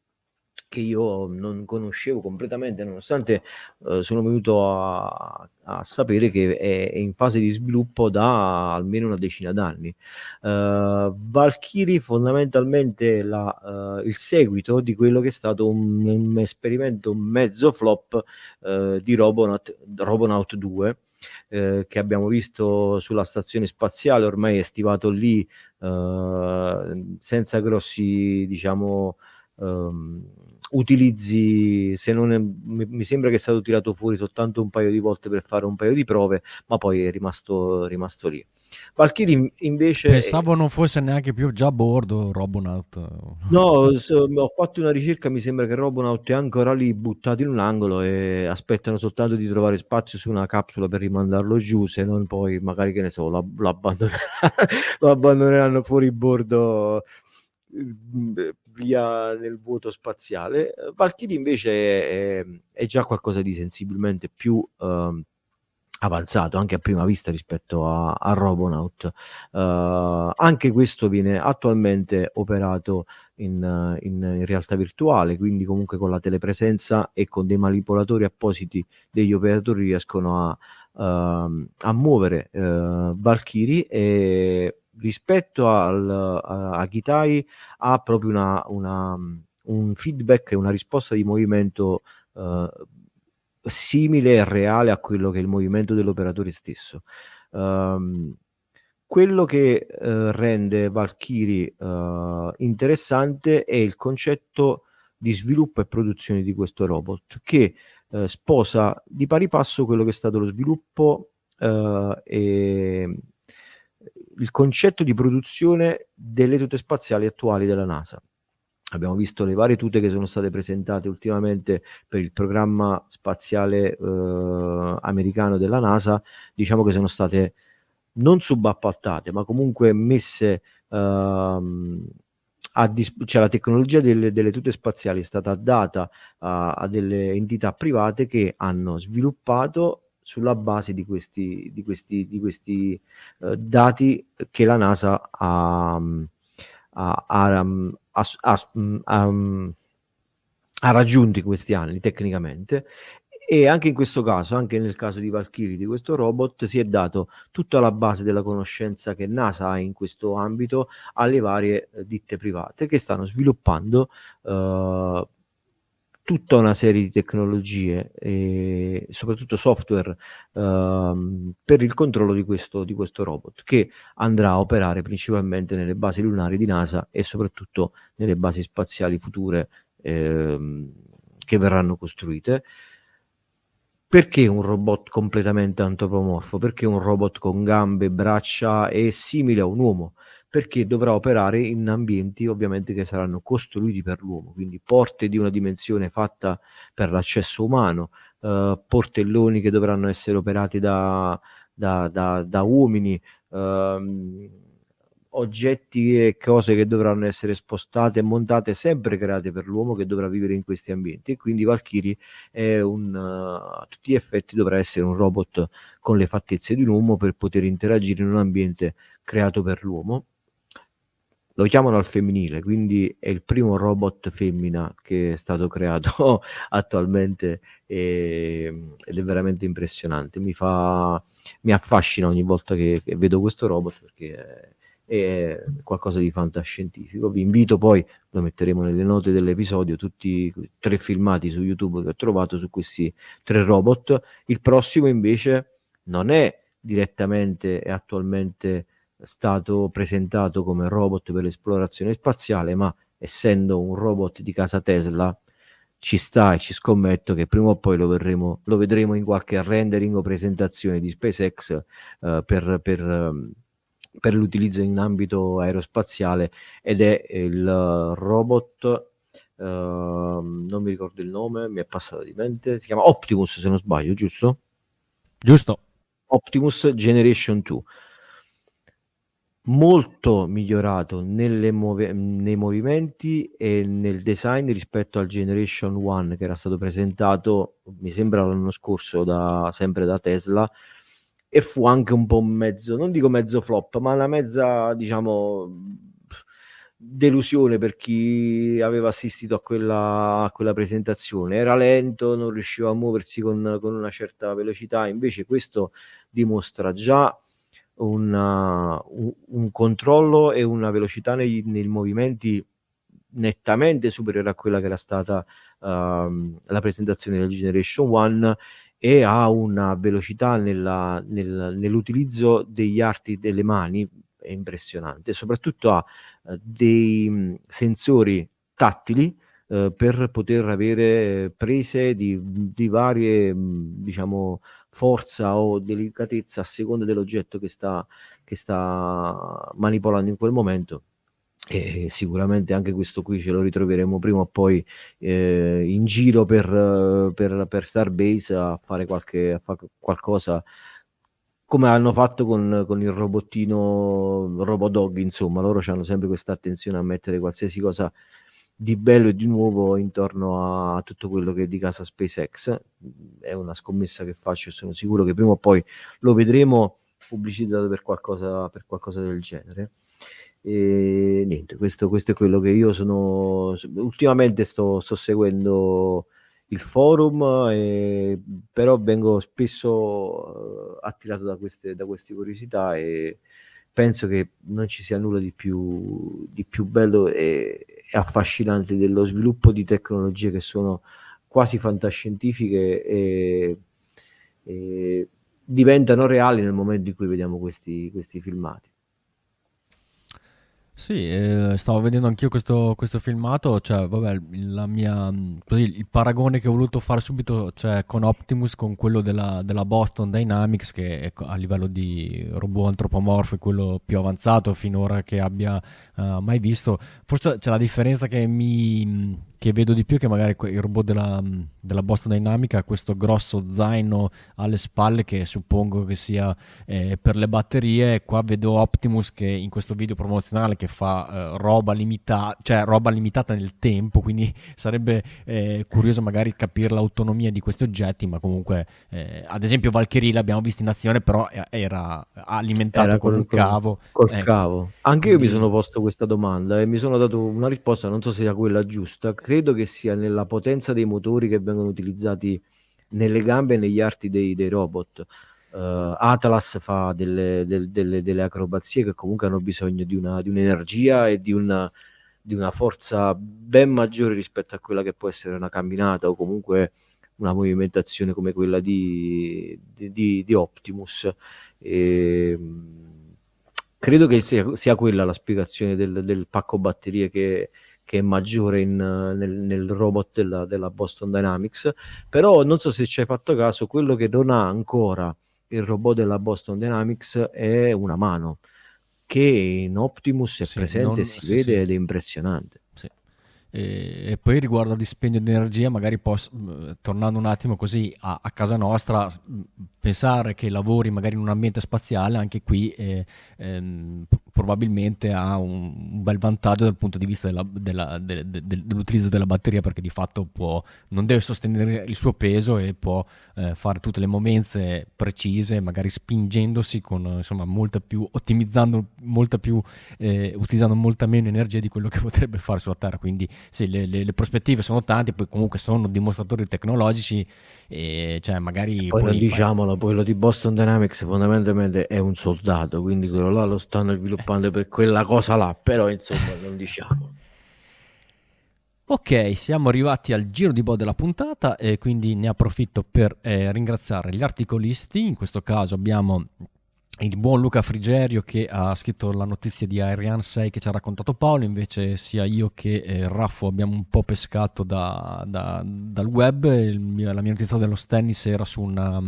che io non conoscevo completamente, nonostante eh, sono venuto a, a, sapere che è, è, in fase di sviluppo da almeno una decina d'anni. Uh, Valkyrie fondamentalmente la, uh, il seguito di quello che è stato un, un esperimento mezzo flop uh, di Robonaut, Robonaut 2. Eh, che abbiamo visto sulla stazione spaziale ormai è stivato lì senza grossi diciamo um, utilizzi, se non è, mi, sembra che è stato tirato fuori soltanto un paio di volte per fare un paio di prove, ma poi è rimasto, rimasto lì. Valkyrie invece... Pensavo non fosse neanche più già a bordo Robonaut. No, ho fatto una ricerca, mi sembra che Robonaut è ancora lì buttato in un angolo e aspettano soltanto di trovare spazio su una capsula per rimandarlo giù, se non poi magari che ne so, lo, lo, abbandon- lo abbandoneranno fuori bordo via nel vuoto spaziale. Valkyrie invece è, è, già qualcosa di sensibilmente più uh, avanzato anche a prima vista rispetto a, a Robonaut. Uh, anche questo viene attualmente operato in, in, in, realtà virtuale, quindi comunque con la telepresenza e con dei manipolatori appositi degli operatori riescono a, uh, a muovere uh, Valkyrie e rispetto al, a, a Gitai ha proprio una, una, un feedback e una risposta di movimento uh, simile e reale a quello che è il movimento dell'operatore stesso. Um, quello che uh, rende Valkyrie uh, interessante è il concetto di sviluppo e produzione di questo robot che uh, sposa di pari passo quello che è stato lo sviluppo e il concetto di produzione delle tute spaziali attuali della NASA. Abbiamo visto le varie tute che sono state presentate ultimamente per il programma spaziale eh, americano della NASA, diciamo che sono state non subappaltate, ma comunque messe ehm, a dis- cioè la tecnologia delle, delle, tute spaziali è stata data a, a delle entità private che hanno sviluppato sulla base di questi, di questi, di questi uh, dati che la NASA ha, ha, ha, ha raggiunto in questi anni tecnicamente. E anche in questo caso, anche nel caso di Valkyrie, di questo robot, si è dato tutta la base della conoscenza che NASA ha in questo ambito alle varie eh, ditte private che stanno sviluppando uh, tutta una serie di tecnologie e soprattutto software uh, per il controllo di questo, di questo, robot che andrà a operare principalmente nelle basi lunari di NASA e soprattutto nelle basi spaziali future eh, che verranno costruite. Perché un robot completamente antropomorfo? Perché un robot con gambe, braccia e simile a un uomo? Perché dovrà operare in ambienti ovviamente che saranno costruiti per l'uomo, quindi porte di una dimensione fatta per l'accesso umano, eh, portelloni che dovranno essere operati da, da, da, da uomini, ehm, oggetti e cose che dovranno essere spostate e montate, sempre create per l'uomo che dovrà vivere in questi ambienti. E quindi Valkyrie è un, uh, a tutti gli effetti dovrà essere un robot con le fattezze di un uomo per poter interagire in un ambiente creato per l'uomo lo chiamano al femminile, quindi è il primo robot femmina che è stato creato attualmente e, ed è veramente impressionante. Mi, fa, mi affascina ogni volta che, che vedo questo robot perché è, è, qualcosa di fantascientifico. Vi invito poi, lo metteremo nelle note dell'episodio, tutti i tre filmati su YouTube che ho trovato su questi tre robot. Il prossimo invece non è direttamente e attualmente stato presentato come robot per l'esplorazione spaziale, ma essendo un robot di casa Tesla, ci sta e ci scommetto che prima o poi lo, verremo, lo vedremo in qualche rendering o presentazione di SpaceX uh, per, per, um, per, l'utilizzo in ambito aerospaziale ed è il robot, uh, non mi ricordo il nome, mi è passato di mente, si chiama Optimus se non sbaglio, giusto? Giusto. Optimus Generation 2 molto migliorato move- nei movimenti e nel design rispetto al Generation 1 che era stato presentato, mi sembra l'anno scorso, da, sempre da Tesla, e fu anche un po' mezzo, non dico mezzo flop, ma una mezza, diciamo, delusione per chi aveva assistito a quella, a quella presentazione. Era lento, non riusciva a muoversi con, con una certa velocità, invece questo dimostra già una, un, un, controllo e una velocità nei, nei, movimenti nettamente superiore a quella che era stata uh, la presentazione del Generation One e ha una velocità nella, nel, nell'utilizzo degli arti delle mani è impressionante, soprattutto ha uh, dei um, sensori tattili uh, per poter avere prese di, di varie, diciamo, forza o delicatezza a seconda dell'oggetto che sta, che sta manipolando in quel momento. E sicuramente anche questo qui ce lo ritroveremo prima o poi eh, in giro per, per, per Starbase a fare qualche, a fare qualcosa come hanno fatto con, con il robottino Robodog, insomma, loro hanno sempre questa attenzione a mettere qualsiasi cosa di bello e di nuovo intorno a tutto quello che è di casa SpaceX. È una scommessa che faccio e sono sicuro che prima o poi lo vedremo pubblicizzato per qualcosa, per qualcosa del genere. E niente, questo, questo, è quello che io sono. Ultimamente sto, sto seguendo il forum, e, però vengo spesso uh, attirato da queste, da queste curiosità e penso che non ci sia nulla di più, di più bello e, e affascinante dello sviluppo di tecnologie che sono quasi fantascientifiche e, e diventano reali nel momento in cui vediamo questi, questi filmati. Sì, eh, stavo vedendo anch'io questo, questo filmato, cioè, vabbè, mia, così, il paragone che ho voluto fare subito, cioè, con Optimus, con quello della, della Boston Dynamics, che è a livello di robot antropomorfo è quello più avanzato finora che abbia uh, mai visto. Forse c'è la differenza che mi, che vedo di più che magari il robot della, della Boston Dynamics ha questo grosso zaino alle spalle che suppongo che sia eh, per le batterie. Qua vedo Optimus che in questo video promozionale che fa eh, roba limitata, cioè roba limitata nel tempo, quindi sarebbe eh, curioso magari capire l'autonomia di questi oggetti, ma comunque eh, ad esempio Valkyrie l'abbiamo visto in azione, però era alimentato era con un cavo. Col ecco. cavo. Anche quindi... io mi sono posto questa domanda e mi sono dato una risposta, non so se sia quella giusta credo che sia nella potenza dei motori che vengono utilizzati nelle gambe e negli arti dei, dei robot. Uh, Atlas fa delle, delle, delle, delle, acrobazie che comunque hanno bisogno di, una, di un'energia e di una, di una, forza ben maggiore rispetto a quella che può essere una camminata o comunque una movimentazione come quella di, di, di Optimus. E, ehm, credo che sia, sia, quella la spiegazione del, del pacco batterie che, che è maggiore in, nel, nel, robot della, della, Boston Dynamics, però non so se ci hai fatto caso, quello che non ha ancora il robot della Boston Dynamics è una mano, che in Optimus è sì, presente, non, si sì, vede sì. ed è impressionante. E, poi riguardo al dispendio di energia, magari posso, tornando un attimo così a, a, casa nostra, pensare che lavori magari in un ambiente spaziale, anche qui eh, ehm, probabilmente ha un, bel vantaggio dal punto di vista della, della, de, de, de, dell'utilizzo della batteria, perché di fatto può, non deve sostenere il suo peso e può eh, fare tutte le momenze precise, magari spingendosi con insomma molta più, ottimizzando molta più, eh, utilizzando molta meno energia di quello che potrebbe fare sulla Terra. Quindi sì, le, le, le, prospettive sono tante, poi comunque sono dimostratori tecnologici e cioè magari... E poi, poi diciamolo, fai... quello di Boston Dynamics fondamentalmente è un soldato, quindi quello là lo stanno sviluppando per quella cosa là, però insomma non diciamo. Ok, siamo arrivati al giro di boh della puntata e quindi ne approfitto per eh, ringraziare gli articolisti, in questo caso abbiamo il buon Luca Frigerio che ha scritto la notizia di Ariane 6 che ci ha raccontato Paolo, invece sia io che eh, Raffo abbiamo un po' pescato da, da, dal web, mio, la mia notizia dello tennis era su una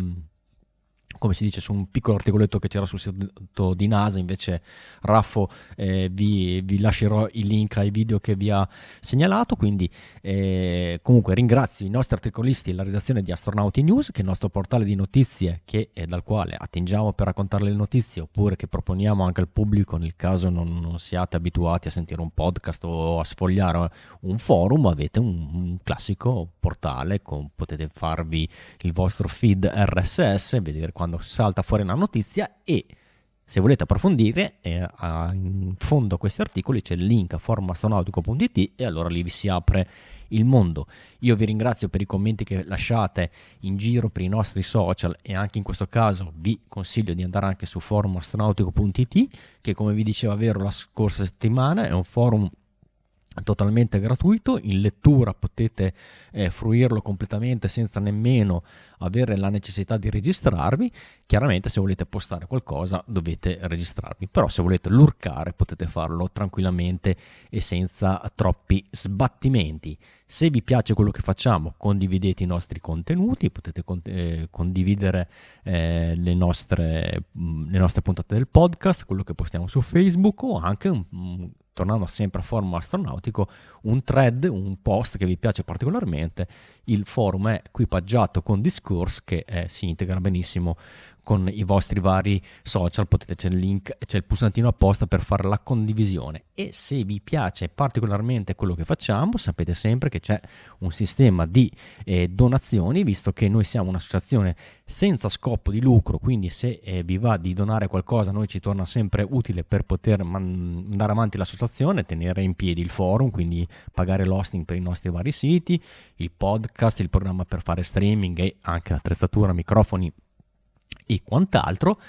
come si dice, su un piccolo articoletto che c'era sul sito di NASA, invece Raffo eh, vi, vi, lascerò il link ai video che vi ha segnalato, quindi eh, comunque ringrazio i nostri articolisti e la redazione di Astronauti News, che è il nostro portale di notizie che, dal quale attingiamo per raccontare le notizie, oppure che proponiamo anche al pubblico nel caso non, non siate abituati a sentire un podcast o a sfogliare un forum, avete un, un classico portale, con, potete farvi il vostro feed RSS, vedere quando quando salta fuori una notizia e se volete approfondire, eh, in fondo a questi articoli c'è il link a forumastronautico.it e allora lì vi si apre il mondo. Io vi ringrazio per i commenti che lasciate in giro per i nostri social e anche in questo caso vi consiglio di andare anche su forumastronautico.it che come vi diceva Vero la scorsa settimana è un forum totalmente gratuito, in lettura potete eh, fruirlo completamente senza nemmeno avere la necessità di registrarvi, chiaramente se volete postare qualcosa dovete registrarvi, però se volete lurcare potete farlo tranquillamente e senza troppi sbattimenti. Se vi piace quello che facciamo condividete i nostri contenuti, potete con- eh, condividere eh, le, nostre, mh, mm, le nostre puntate del podcast, quello che postiamo su Facebook o anche un tornando sempre a forum astronautico, un thread, un post che vi piace particolarmente, il forum è equipaggiato con Discourse che eh, si integra benissimo con i vostri vari social, potete c'è il link, c'è il pulsantino apposta per fare la condivisione. E se vi piace particolarmente quello che facciamo, sapete sempre che c'è un sistema di eh, donazioni, visto che noi siamo un'associazione senza scopo di lucro, quindi se eh, vi va di donare qualcosa, noi ci torna sempre utile per poter man- andare avanti l'associazione, tenere in piedi il forum, quindi pagare l'hosting per i nostri vari siti, il podcast, il programma per fare streaming e anche l'attrezzatura, microfoni e quant'altro.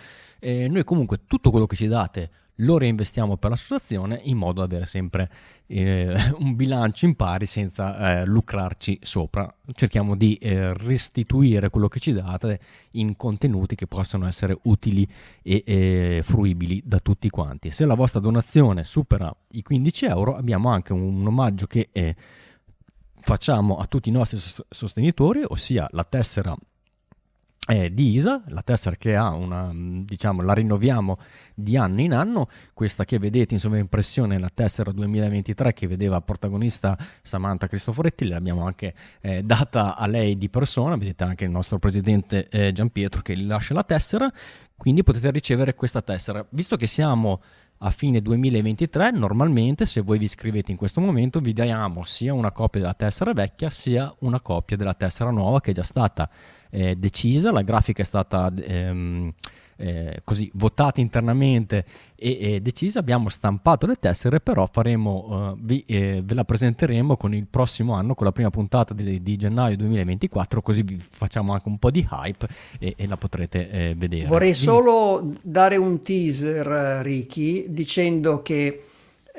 Eh, noi comunque tutto quello che ci date lo reinvestiamo per l'associazione in modo da avere sempre eh, un bilancio in pari senza eh, lucrarci sopra. Cerchiamo di eh, restituire quello che ci date in contenuti che possano essere utili e fruibili da tutti quanti. Se la vostra donazione supera i 15 euro abbiamo anche un, omaggio che eh, facciamo a tutti i nostri sostenitori, ossia la tessera eh, di ISA, la tessera che ha una, diciamo, la rinnoviamo di anno in anno, questa che vedete in sovraimpressione è la tessera 2023 che vedeva protagonista Samantha Cristoforetti, l'abbiamo anche eh, data a lei di persona, vedete anche il nostro presidente eh, Giampietro che gli lascia la tessera, quindi potete ricevere questa tessera. Visto che siamo a fine 2023, normalmente se voi vi iscrivete in questo momento vi diamo sia una copia della tessera vecchia sia una copia della tessera nuova che è già stata eh, decisa, la grafica è stata ehm, eh, così votata internamente e, e, decisa, abbiamo stampato le tessere, però faremo, uh, vi, eh, ve la presenteremo con il prossimo anno, con la prima puntata di, di gennaio 2024, così vi facciamo anche un po' di hype e, e la potrete eh, vedere. Vorrei Quindi... solo dare un teaser, Ricky, dicendo che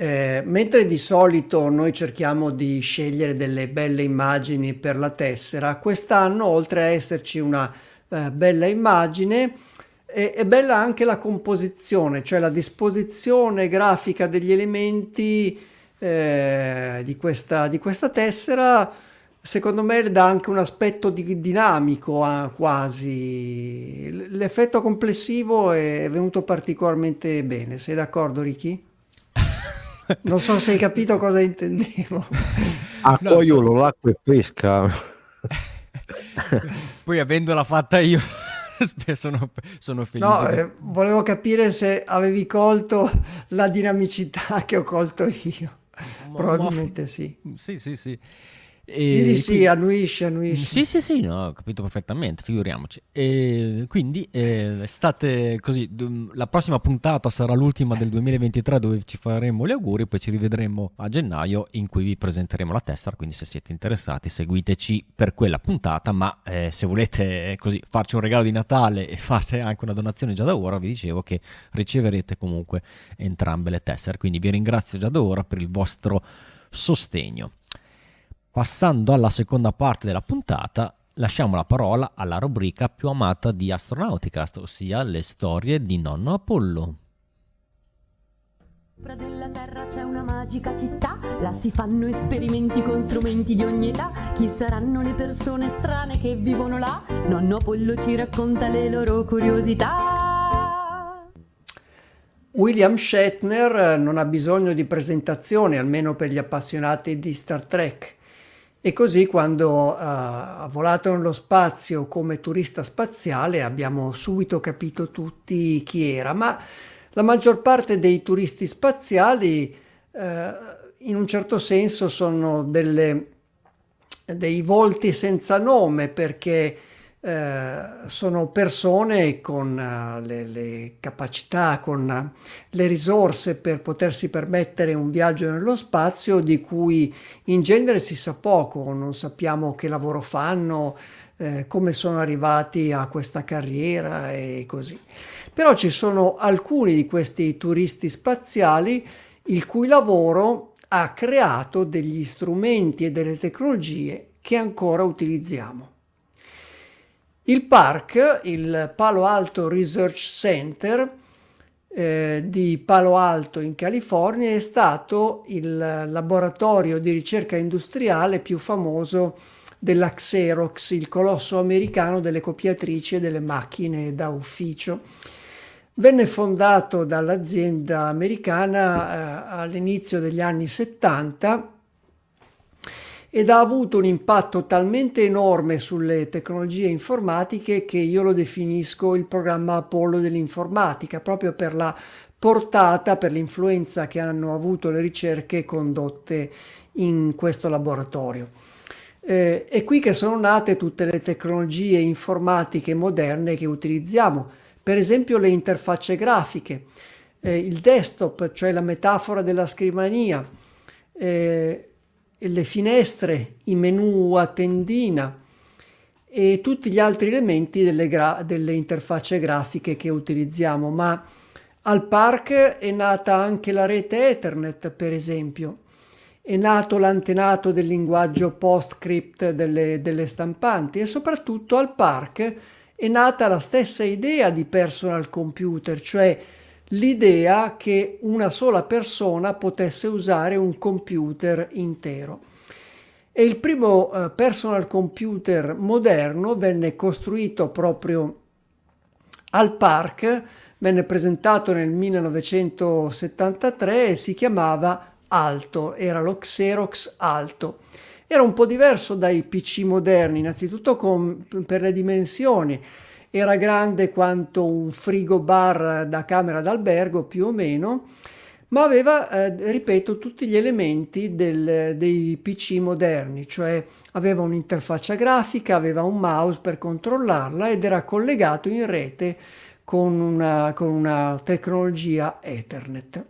eh, mentre di solito noi cerchiamo di scegliere delle belle immagini per la tessera, quest'anno oltre a esserci una eh, bella immagine, è, è, bella anche la composizione, cioè la disposizione grafica degli elementi eh, di, questa, di, questa, tessera. Secondo me dà anche un aspetto di, dinamico ah, quasi. L'effetto complessivo è venuto particolarmente bene. Sei d'accordo, Ricky? Non so se hai capito cosa intendevo. Accogliolo, no, l'acqua è fresca. Poi avendola fatta io sono, sono felice. No, eh, volevo capire se avevi colto la dinamicità che ho colto io. Ma, Probabilmente ma, sì. Sì, sì, sì. E sì, quindi, annuisce, annuisce. Sì, sì, sì, no, ho capito perfettamente, figuriamoci. E quindi eh, state così, la prossima puntata sarà l'ultima del 2023 dove ci faremo gli auguri, poi ci rivedremo a gennaio in cui vi presenteremo la tessera, quindi se siete interessati seguiteci per quella puntata, ma eh, se volete così farci un regalo di Natale e fate anche una donazione già da ora, vi dicevo che riceverete comunque entrambe le tessere, quindi vi ringrazio già da ora per il vostro sostegno. Passando alla seconda parte della puntata, lasciamo la parola alla rubrica più amata di Astronauticast, ossia le storie di nonno Apollo. Sopra della terra c'è una magica città, là si fanno esperimenti con strumenti di ogni età. Chi saranno le persone strane che vivono là? Nonno Apollo ci racconta le loro curiosità. William Shatner non ha bisogno di presentazione, almeno per gli appassionati di Star Trek. E così quando uh, ha volato nello spazio come turista spaziale abbiamo subito capito tutti chi era, ma la maggior parte dei turisti spaziali uh, in un certo senso sono delle, dei volti senza nome perché eh, sono persone con uh, le, le, capacità, con uh, le risorse per potersi permettere un viaggio nello spazio di cui in genere si sa poco, non sappiamo che lavoro fanno, eh, come sono arrivati a questa carriera e così. Però ci sono alcuni di questi turisti spaziali il cui lavoro ha creato degli strumenti e delle tecnologie che ancora utilizziamo. Il park, il Palo Alto Research Center eh, di Palo Alto in California, è stato il laboratorio di ricerca industriale più famoso della Xerox, il colosso americano delle copiatrici e delle macchine da ufficio. Venne fondato dall'azienda americana eh, all'inizio degli anni 70 ed ha avuto un impatto talmente enorme sulle tecnologie informatiche che io lo definisco il programma Apollo dell'informatica, proprio per la portata, per l'influenza che hanno avuto le ricerche condotte in questo laboratorio. Eh, è qui che sono nate tutte le tecnologie informatiche moderne che utilizziamo, per esempio le interfacce grafiche, eh, il desktop, cioè la metafora della scrivania, eh, le finestre, i menu a tendina e tutti gli altri elementi delle, gra- delle interfacce grafiche che utilizziamo, ma Al Park è nata anche la rete Ethernet, per esempio. È nato l'antenato del linguaggio PostScript delle, delle stampanti e soprattutto al Park è nata la stessa idea di personal computer, cioè l'idea che una sola persona potesse usare un computer intero. E il primo uh, personal computer moderno venne costruito proprio al Park, venne presentato nel 1973 e si chiamava Alto, era lo Xerox Alto. Era un po' diverso dai PC moderni, innanzitutto con, per le dimensioni. Era grande quanto un frigo bar da camera d'albergo più o meno, ma aveva, eh, ripeto, tutti gli elementi del, dei PC moderni, cioè aveva un'interfaccia grafica, aveva un mouse per controllarla ed era collegato in rete con una, con una tecnologia Ethernet.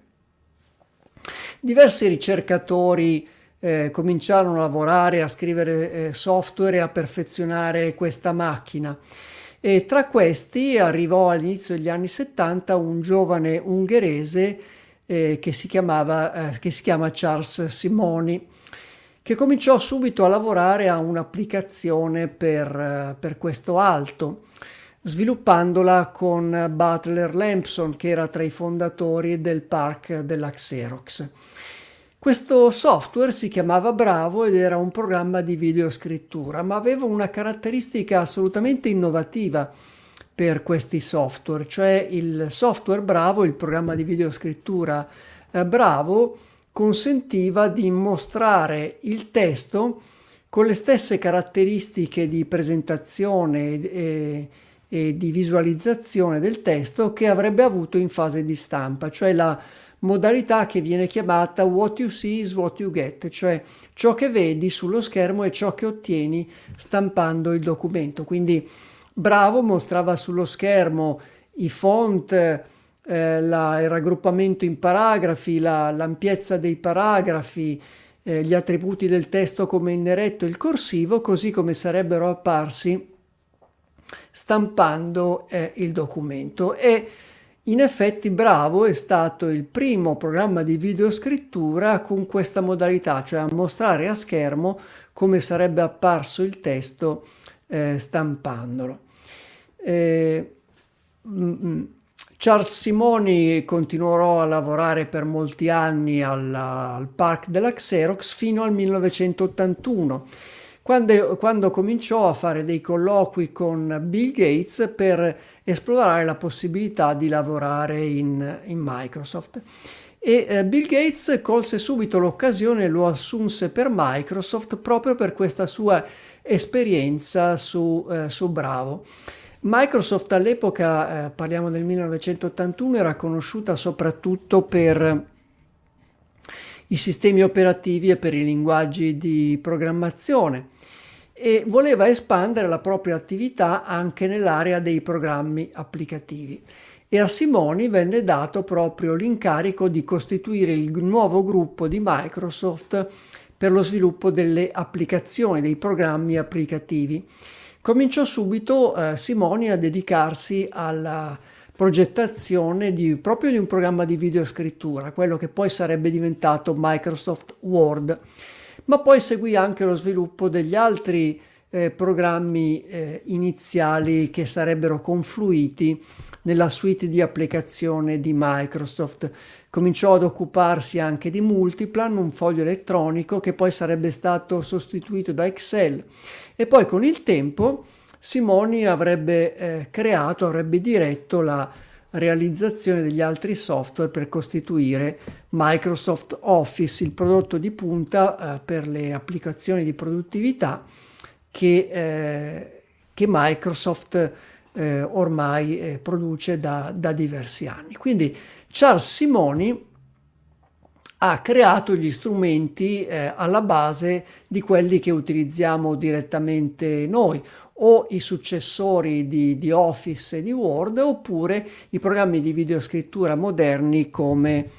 Diversi ricercatori eh, cominciarono a lavorare, a scrivere eh, software e a perfezionare questa macchina. E tra questi arrivò all'inizio degli anni 70 un giovane ungherese eh, che, si chiamava, eh, che si chiama Charles Simoni, che cominciò subito a lavorare a un'applicazione per, eh, per questo alto sviluppandola con Butler Lampson, che era tra i fondatori del park della Xerox. Questo software si chiamava Bravo ed era un programma di videoscrittura, ma aveva una caratteristica assolutamente innovativa per questi software, cioè il software Bravo, il programma di videoscrittura eh, Bravo, consentiva di mostrare il testo con le stesse caratteristiche di presentazione e, e di visualizzazione del testo che avrebbe avuto in fase di stampa, cioè la modalità che viene chiamata what you see is what you get, cioè ciò che vedi sullo schermo è ciò che ottieni stampando il documento. Quindi Bravo mostrava sullo schermo i font, eh, la, il raggruppamento in paragrafi, la, l'ampiezza dei paragrafi, eh, gli attributi del testo come il neretto e il corsivo, così come sarebbero apparsi stampando eh, il documento. E in effetti Bravo è stato il primo programma di videoscrittura con questa modalità, cioè a mostrare a schermo come sarebbe apparso il testo eh, stampandolo. Eh, Charles Simoni continuò a lavorare per molti anni alla, al Park della Xerox fino al 1981 quando, quando, cominciò a fare dei colloqui con Bill Gates per esplorare la possibilità di lavorare in, in Microsoft. E eh, Bill Gates colse subito l'occasione e lo assunse per Microsoft proprio per questa sua esperienza su, eh, su Bravo. Microsoft all'epoca, eh, parliamo del 1981, era conosciuta soprattutto per i sistemi operativi e per i linguaggi di programmazione e voleva espandere la propria attività anche nell'area dei programmi applicativi. E a Simoni venne dato proprio l'incarico di costituire il nuovo gruppo di Microsoft per lo sviluppo delle applicazioni, dei programmi applicativi. Cominciò subito eh, Simoni a dedicarsi alla progettazione di, proprio di un programma di videoscrittura, quello che poi sarebbe diventato Microsoft Word ma poi seguì anche lo sviluppo degli altri eh, programmi eh, iniziali che sarebbero confluiti nella suite di applicazione di Microsoft. Cominciò ad occuparsi anche di Multiplan, un foglio elettronico che poi sarebbe stato sostituito da Excel e poi con il tempo Simoni avrebbe eh, creato, avrebbe diretto la realizzazione degli altri software per costituire Microsoft Office, il prodotto di punta eh, per le applicazioni di produttività che, eh, che Microsoft eh, ormai eh, produce da, da diversi anni. Quindi Charles Simoni ha creato gli strumenti eh, alla base di quelli che utilizziamo direttamente noi, o i successori di, di, Office e di Word oppure i programmi di videoscrittura moderni come,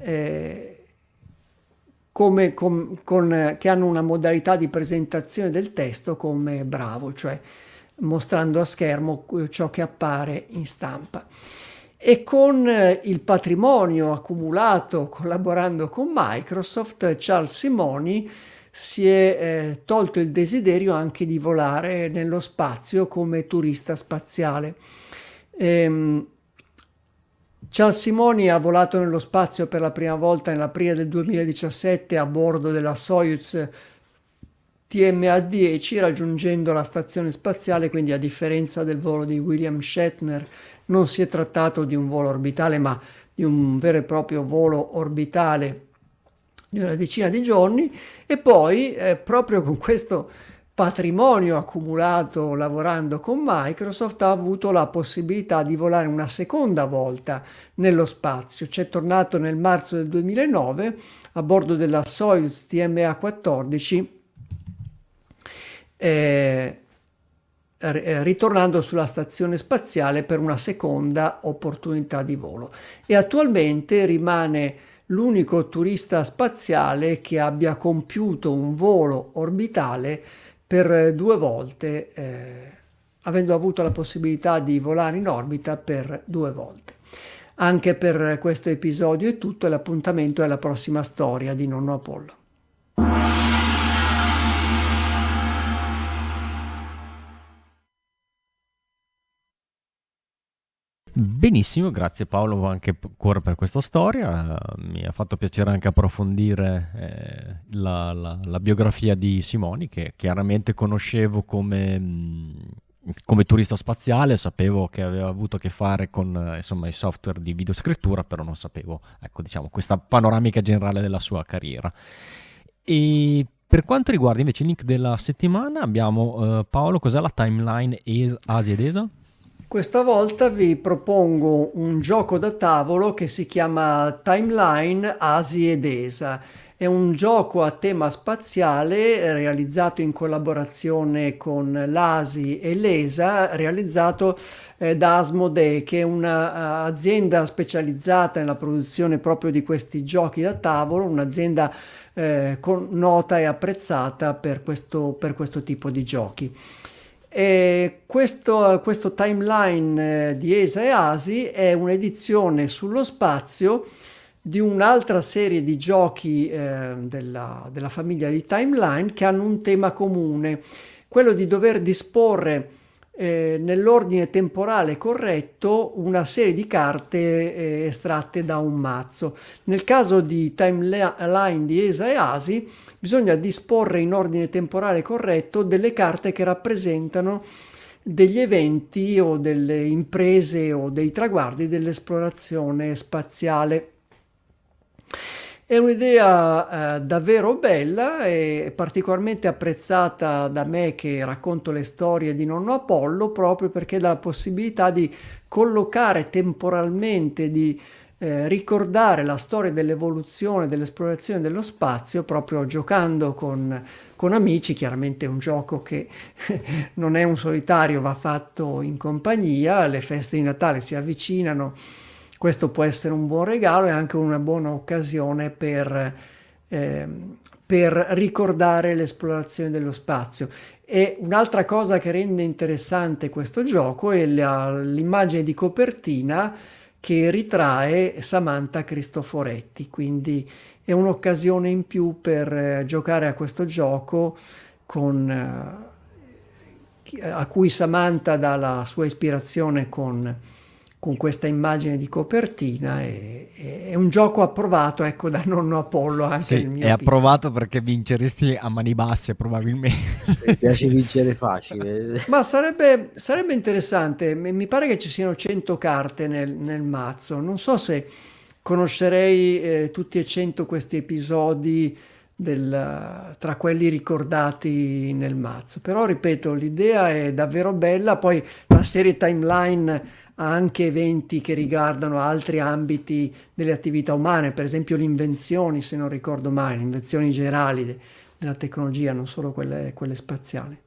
eh, come com, con, che hanno una modalità di presentazione del testo come Bravo, cioè mostrando a schermo ciò che appare in stampa. e con eh, il patrimonio accumulato collaborando con Microsoft, Charles Simoni si è eh, tolto il desiderio anche di volare nello spazio come turista spaziale. Ehm, Charles Simoni ha volato nello spazio per la prima volta nell'aprile del 2017 a bordo della Soyuz TMA-10 raggiungendo la stazione spaziale, quindi a differenza del volo di William Shatner non si è trattato di un volo orbitale ma di un vero e proprio volo orbitale di una decina di giorni e poi eh, proprio con questo patrimonio accumulato lavorando con Microsoft ha avuto la possibilità di volare una seconda volta nello spazio. C'è tornato nel marzo del 2009 a bordo della Soyuz TMA-14 eh, ritornando sulla stazione spaziale per una seconda opportunità di volo e attualmente rimane l'unico turista spaziale che abbia compiuto un volo orbitale per due volte, eh, avendo avuto la possibilità di volare in orbita per due volte. Anche per questo episodio è tutto l'appuntamento è la prossima storia di Nonno Apollo. Benissimo, grazie Paolo anche ancora per questa storia, mi ha fatto piacere anche approfondire eh, la, la, la, biografia di Simoni che chiaramente conoscevo come, mm, come, turista spaziale, sapevo che aveva avuto a che fare con insomma, i software di videoscrittura, però non sapevo ecco, diciamo, questa panoramica generale della sua carriera. E per quanto riguarda invece il link della settimana abbiamo eh, Paolo, cos'è la timeline Asia ed ESA? Questa volta vi propongo un gioco da tavolo che si chiama Timeline Asi ed ESA. È un gioco a tema spaziale realizzato in collaborazione con l'ASI e l'ESA, realizzato eh, da Asmodee, che è un'azienda specializzata nella produzione proprio di questi giochi da tavolo, un'azienda eh, con, nota e apprezzata per questo, per questo tipo di giochi. E questo, questo timeline eh, di ESA e ASI è un'edizione sullo spazio di un'altra serie di giochi eh, della, della famiglia di timeline che hanno un tema comune, quello di dover disporre eh, nell'ordine temporale corretto una serie di carte eh, estratte da un mazzo. Nel caso di timeline di ESA e ASI bisogna disporre in ordine temporale corretto delle carte che rappresentano degli eventi o delle imprese o dei traguardi dell'esplorazione spaziale. È un'idea eh, davvero bella e particolarmente apprezzata da me che racconto le storie di nonno Apollo proprio perché dà la possibilità di collocare temporalmente, di eh, ricordare la storia dell'evoluzione, dell'esplorazione dello spazio proprio giocando con, con amici, chiaramente è un gioco che non è un solitario, va fatto in compagnia, le feste di Natale si avvicinano questo può essere un buon regalo e anche una buona occasione per, eh, per ricordare l'esplorazione dello spazio. E un'altra cosa che rende interessante questo gioco è la, l'immagine di copertina che ritrae Samantha Cristoforetti, quindi è un'occasione in più per eh, giocare a questo gioco con, eh, a cui Samantha dà la sua ispirazione con con questa immagine di copertina e, e, è un gioco approvato ecco da nonno Apollo anche sì, nel mio è approvato perché vinceresti a mani basse probabilmente. Mi piace vincere facile. Ma sarebbe, sarebbe, interessante mi pare che ci siano 100 carte nel, nel mazzo. Non so se conoscerei eh, tutti e 100 questi episodi del, tra quelli ricordati nel mazzo. Però ripeto l'idea è davvero bella. Poi la serie timeline anche eventi che riguardano altri ambiti delle attività umane, per esempio le invenzioni, se non ricordo male, le invenzioni generali de- della tecnologia, non solo quelle, quelle spaziali.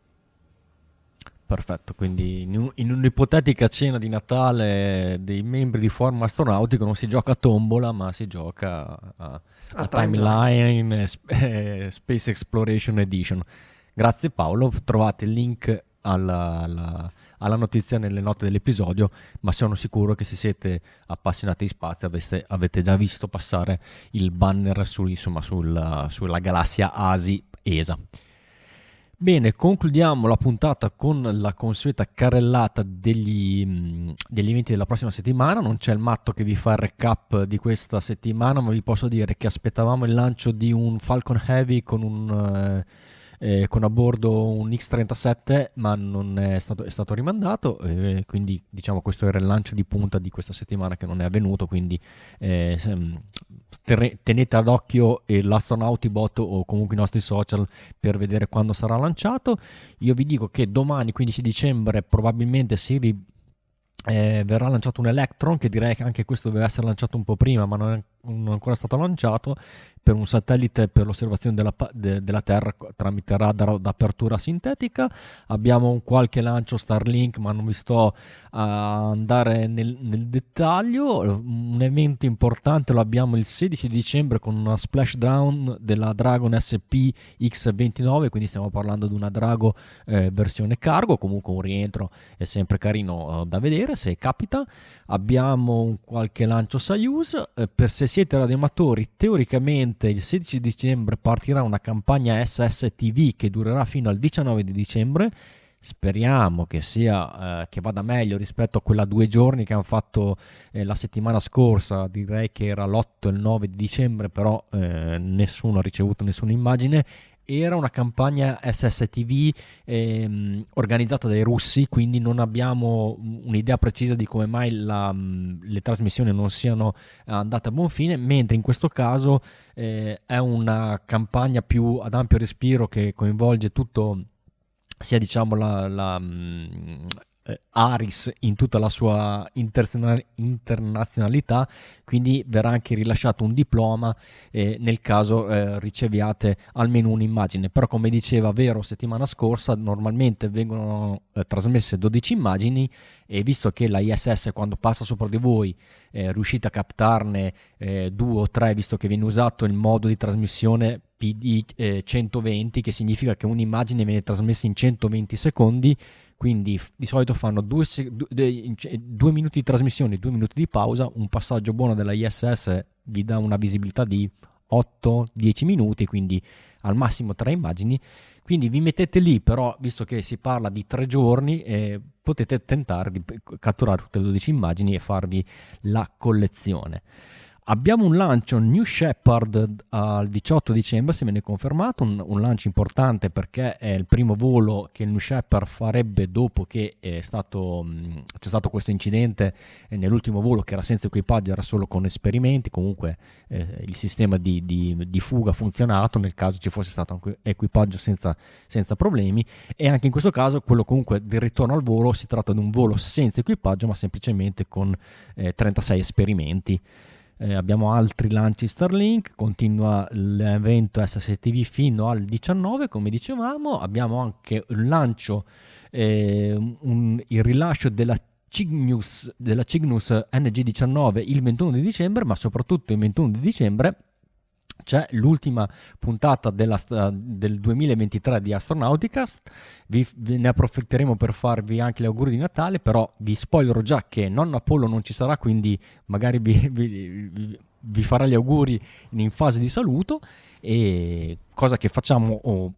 Perfetto, quindi in, un'ipotetica cena di Natale dei membri di Forum Astronautico non si gioca a tombola, ma si gioca a, a, Timeline, timeline eh, Space Exploration Edition. Grazie Paolo, trovate il link alla, alla alla notizia nelle note dell'episodio, ma sono sicuro che se siete appassionati di spazio aveste, avete già visto passare il banner su, insomma, sul, sulla galassia ASI ESA. Bene, concludiamo la puntata con la consueta carrellata degli, degli, eventi della prossima settimana. Non c'è il matto che vi fa il recap di questa settimana, ma vi posso dire che aspettavamo il lancio di un Falcon Heavy con un... Eh, eh, con a bordo un X37 ma non è stato, è stato rimandato eh, quindi diciamo questo era il lancio di punta di questa settimana che non è avvenuto quindi eh, tenete ad occhio l'astronautibot o comunque i nostri social per vedere quando sarà lanciato. Io vi dico che domani 15 dicembre probabilmente si eh, verrà lanciato un Electron che direi che anche questo deve essere lanciato un po' prima ma non è, non è ancora stato lanciato per un satellite per l'osservazione della, de, della Terra tramite radar d'apertura sintetica. Abbiamo un qualche lancio Starlink, ma non vi sto a andare nel, nel dettaglio. Un evento importante lo abbiamo il 16 dicembre con una splashdown della Dragon SP X29, quindi stiamo parlando di una Drago eh, versione cargo, comunque un rientro è sempre carino eh, da vedere se capita. Abbiamo un qualche lancio Soyuz, eh, per se siete radioamatori teoricamente Ovviamente il 16 dicembre partirà una campagna SSTV che durerà fino al 19 di dicembre. Speriamo che, sia, eh, che vada meglio rispetto a quella due giorni che hanno fatto eh, la settimana scorsa. Direi che era l'8 e il 9 di dicembre, però eh, nessuno ha ricevuto nessuna immagine era una campagna SSTV ehm, organizzata dai russi, quindi non abbiamo un'idea precisa di come mai la, le trasmissioni non siano andate a buon fine, mentre in questo caso eh, è una campagna più ad ampio respiro che coinvolge tutto sia diciamo la, la, eh, Aris in tutta la sua internazionalità, quindi verrà anche rilasciato un diploma eh, nel caso eh, riceviate almeno un'immagine. Però come diceva Vero settimana scorsa, normalmente vengono eh, trasmesse 12 immagini e visto che la ISS quando passa sopra di voi eh, riuscite a captarne eh, due o tre, visto che viene usato il modo di trasmissione PD 120, che significa che un'immagine viene trasmessa in 120 secondi, quindi di solito fanno due, due, minuti di trasmissione, due minuti di pausa, un passaggio buono della ISS vi dà una visibilità di 8-10 minuti, quindi al massimo tre immagini, quindi vi mettete lì, però visto che si parla di tre giorni, eh, potete tentare di catturare tutte le 12 immagini e farvi la collezione. Abbiamo un lancio New Shepard al 18 dicembre, se viene confermato, un, un, lancio importante perché è il primo volo che il New Shepard farebbe dopo che stato, c'è stato questo incidente nell'ultimo volo che era senza equipaggio, era solo con esperimenti, comunque eh, il sistema di, di, di, fuga ha funzionato nel caso ci fosse stato equipaggio senza, senza problemi e anche in questo caso quello comunque del ritorno al volo si tratta di un volo senza equipaggio ma semplicemente con eh, 36 esperimenti. Eh, abbiamo altri lanci Starlink, continua l'evento SSTV fino al 19, come dicevamo. Abbiamo anche un lancio, eh, un, il rilascio della Cygnus, della Cygnus NG19 il 21 di dicembre, ma soprattutto il 21 di dicembre c'è l'ultima puntata della, del 2023 di Astronauticast. Vi, ve ne approfitteremo per farvi anche gli auguri di Natale, però vi spoilerò già che nonno Apollo non ci sarà, quindi magari vi, vi, vi farà gli auguri in fase di saluto. E cosa che facciamo oh,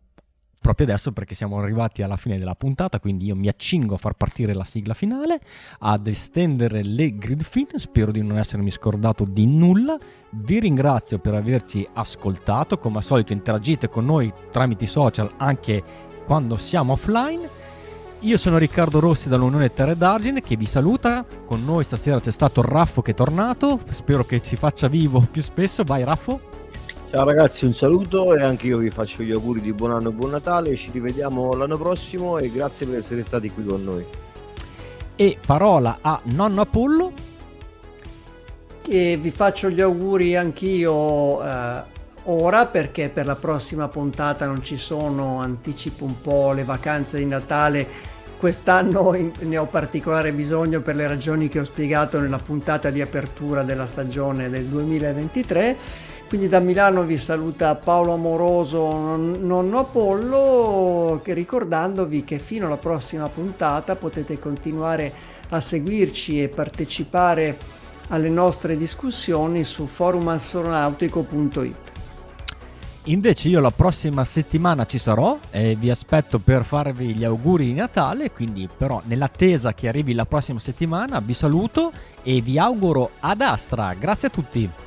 proprio adesso perché siamo arrivati alla fine della puntata, quindi io mi accingo a far partire la sigla finale, ad estendere le grid fin, spero di non essermi scordato di nulla, vi ringrazio per averci ascoltato, come al solito interagite con noi tramite i social anche quando siamo offline. Io sono Riccardo Rossi dall'Unione Terre d'Argine che vi saluta. Con noi stasera c'è stato Raffo che è tornato. Spero che si faccia vivo più spesso. Vai Raffo. Ciao ragazzi, un saluto e anche io vi faccio gli auguri di buon anno e buon Natale. Ci rivediamo l'anno prossimo e grazie per essere stati qui con noi. E parola a nonno Apollo. Che vi faccio gli auguri anch'io eh, ora perché per la prossima puntata non ci sono, anticipo un po' le vacanze di Natale. Quest'anno ne ho particolare bisogno per le ragioni che ho spiegato nella puntata di apertura della stagione del 2023 Quindi da Milano vi saluta Paolo Amoroso, nonno Apollo, ricordandovi che fino alla prossima puntata potete continuare a seguirci e partecipare alle nostre discussioni su forumastronautico.it. Invece io la prossima settimana ci sarò e vi aspetto per farvi gli auguri di Natale, quindi però nell'attesa che arrivi la prossima settimana vi saluto e vi auguro ad Astra. Grazie a tutti.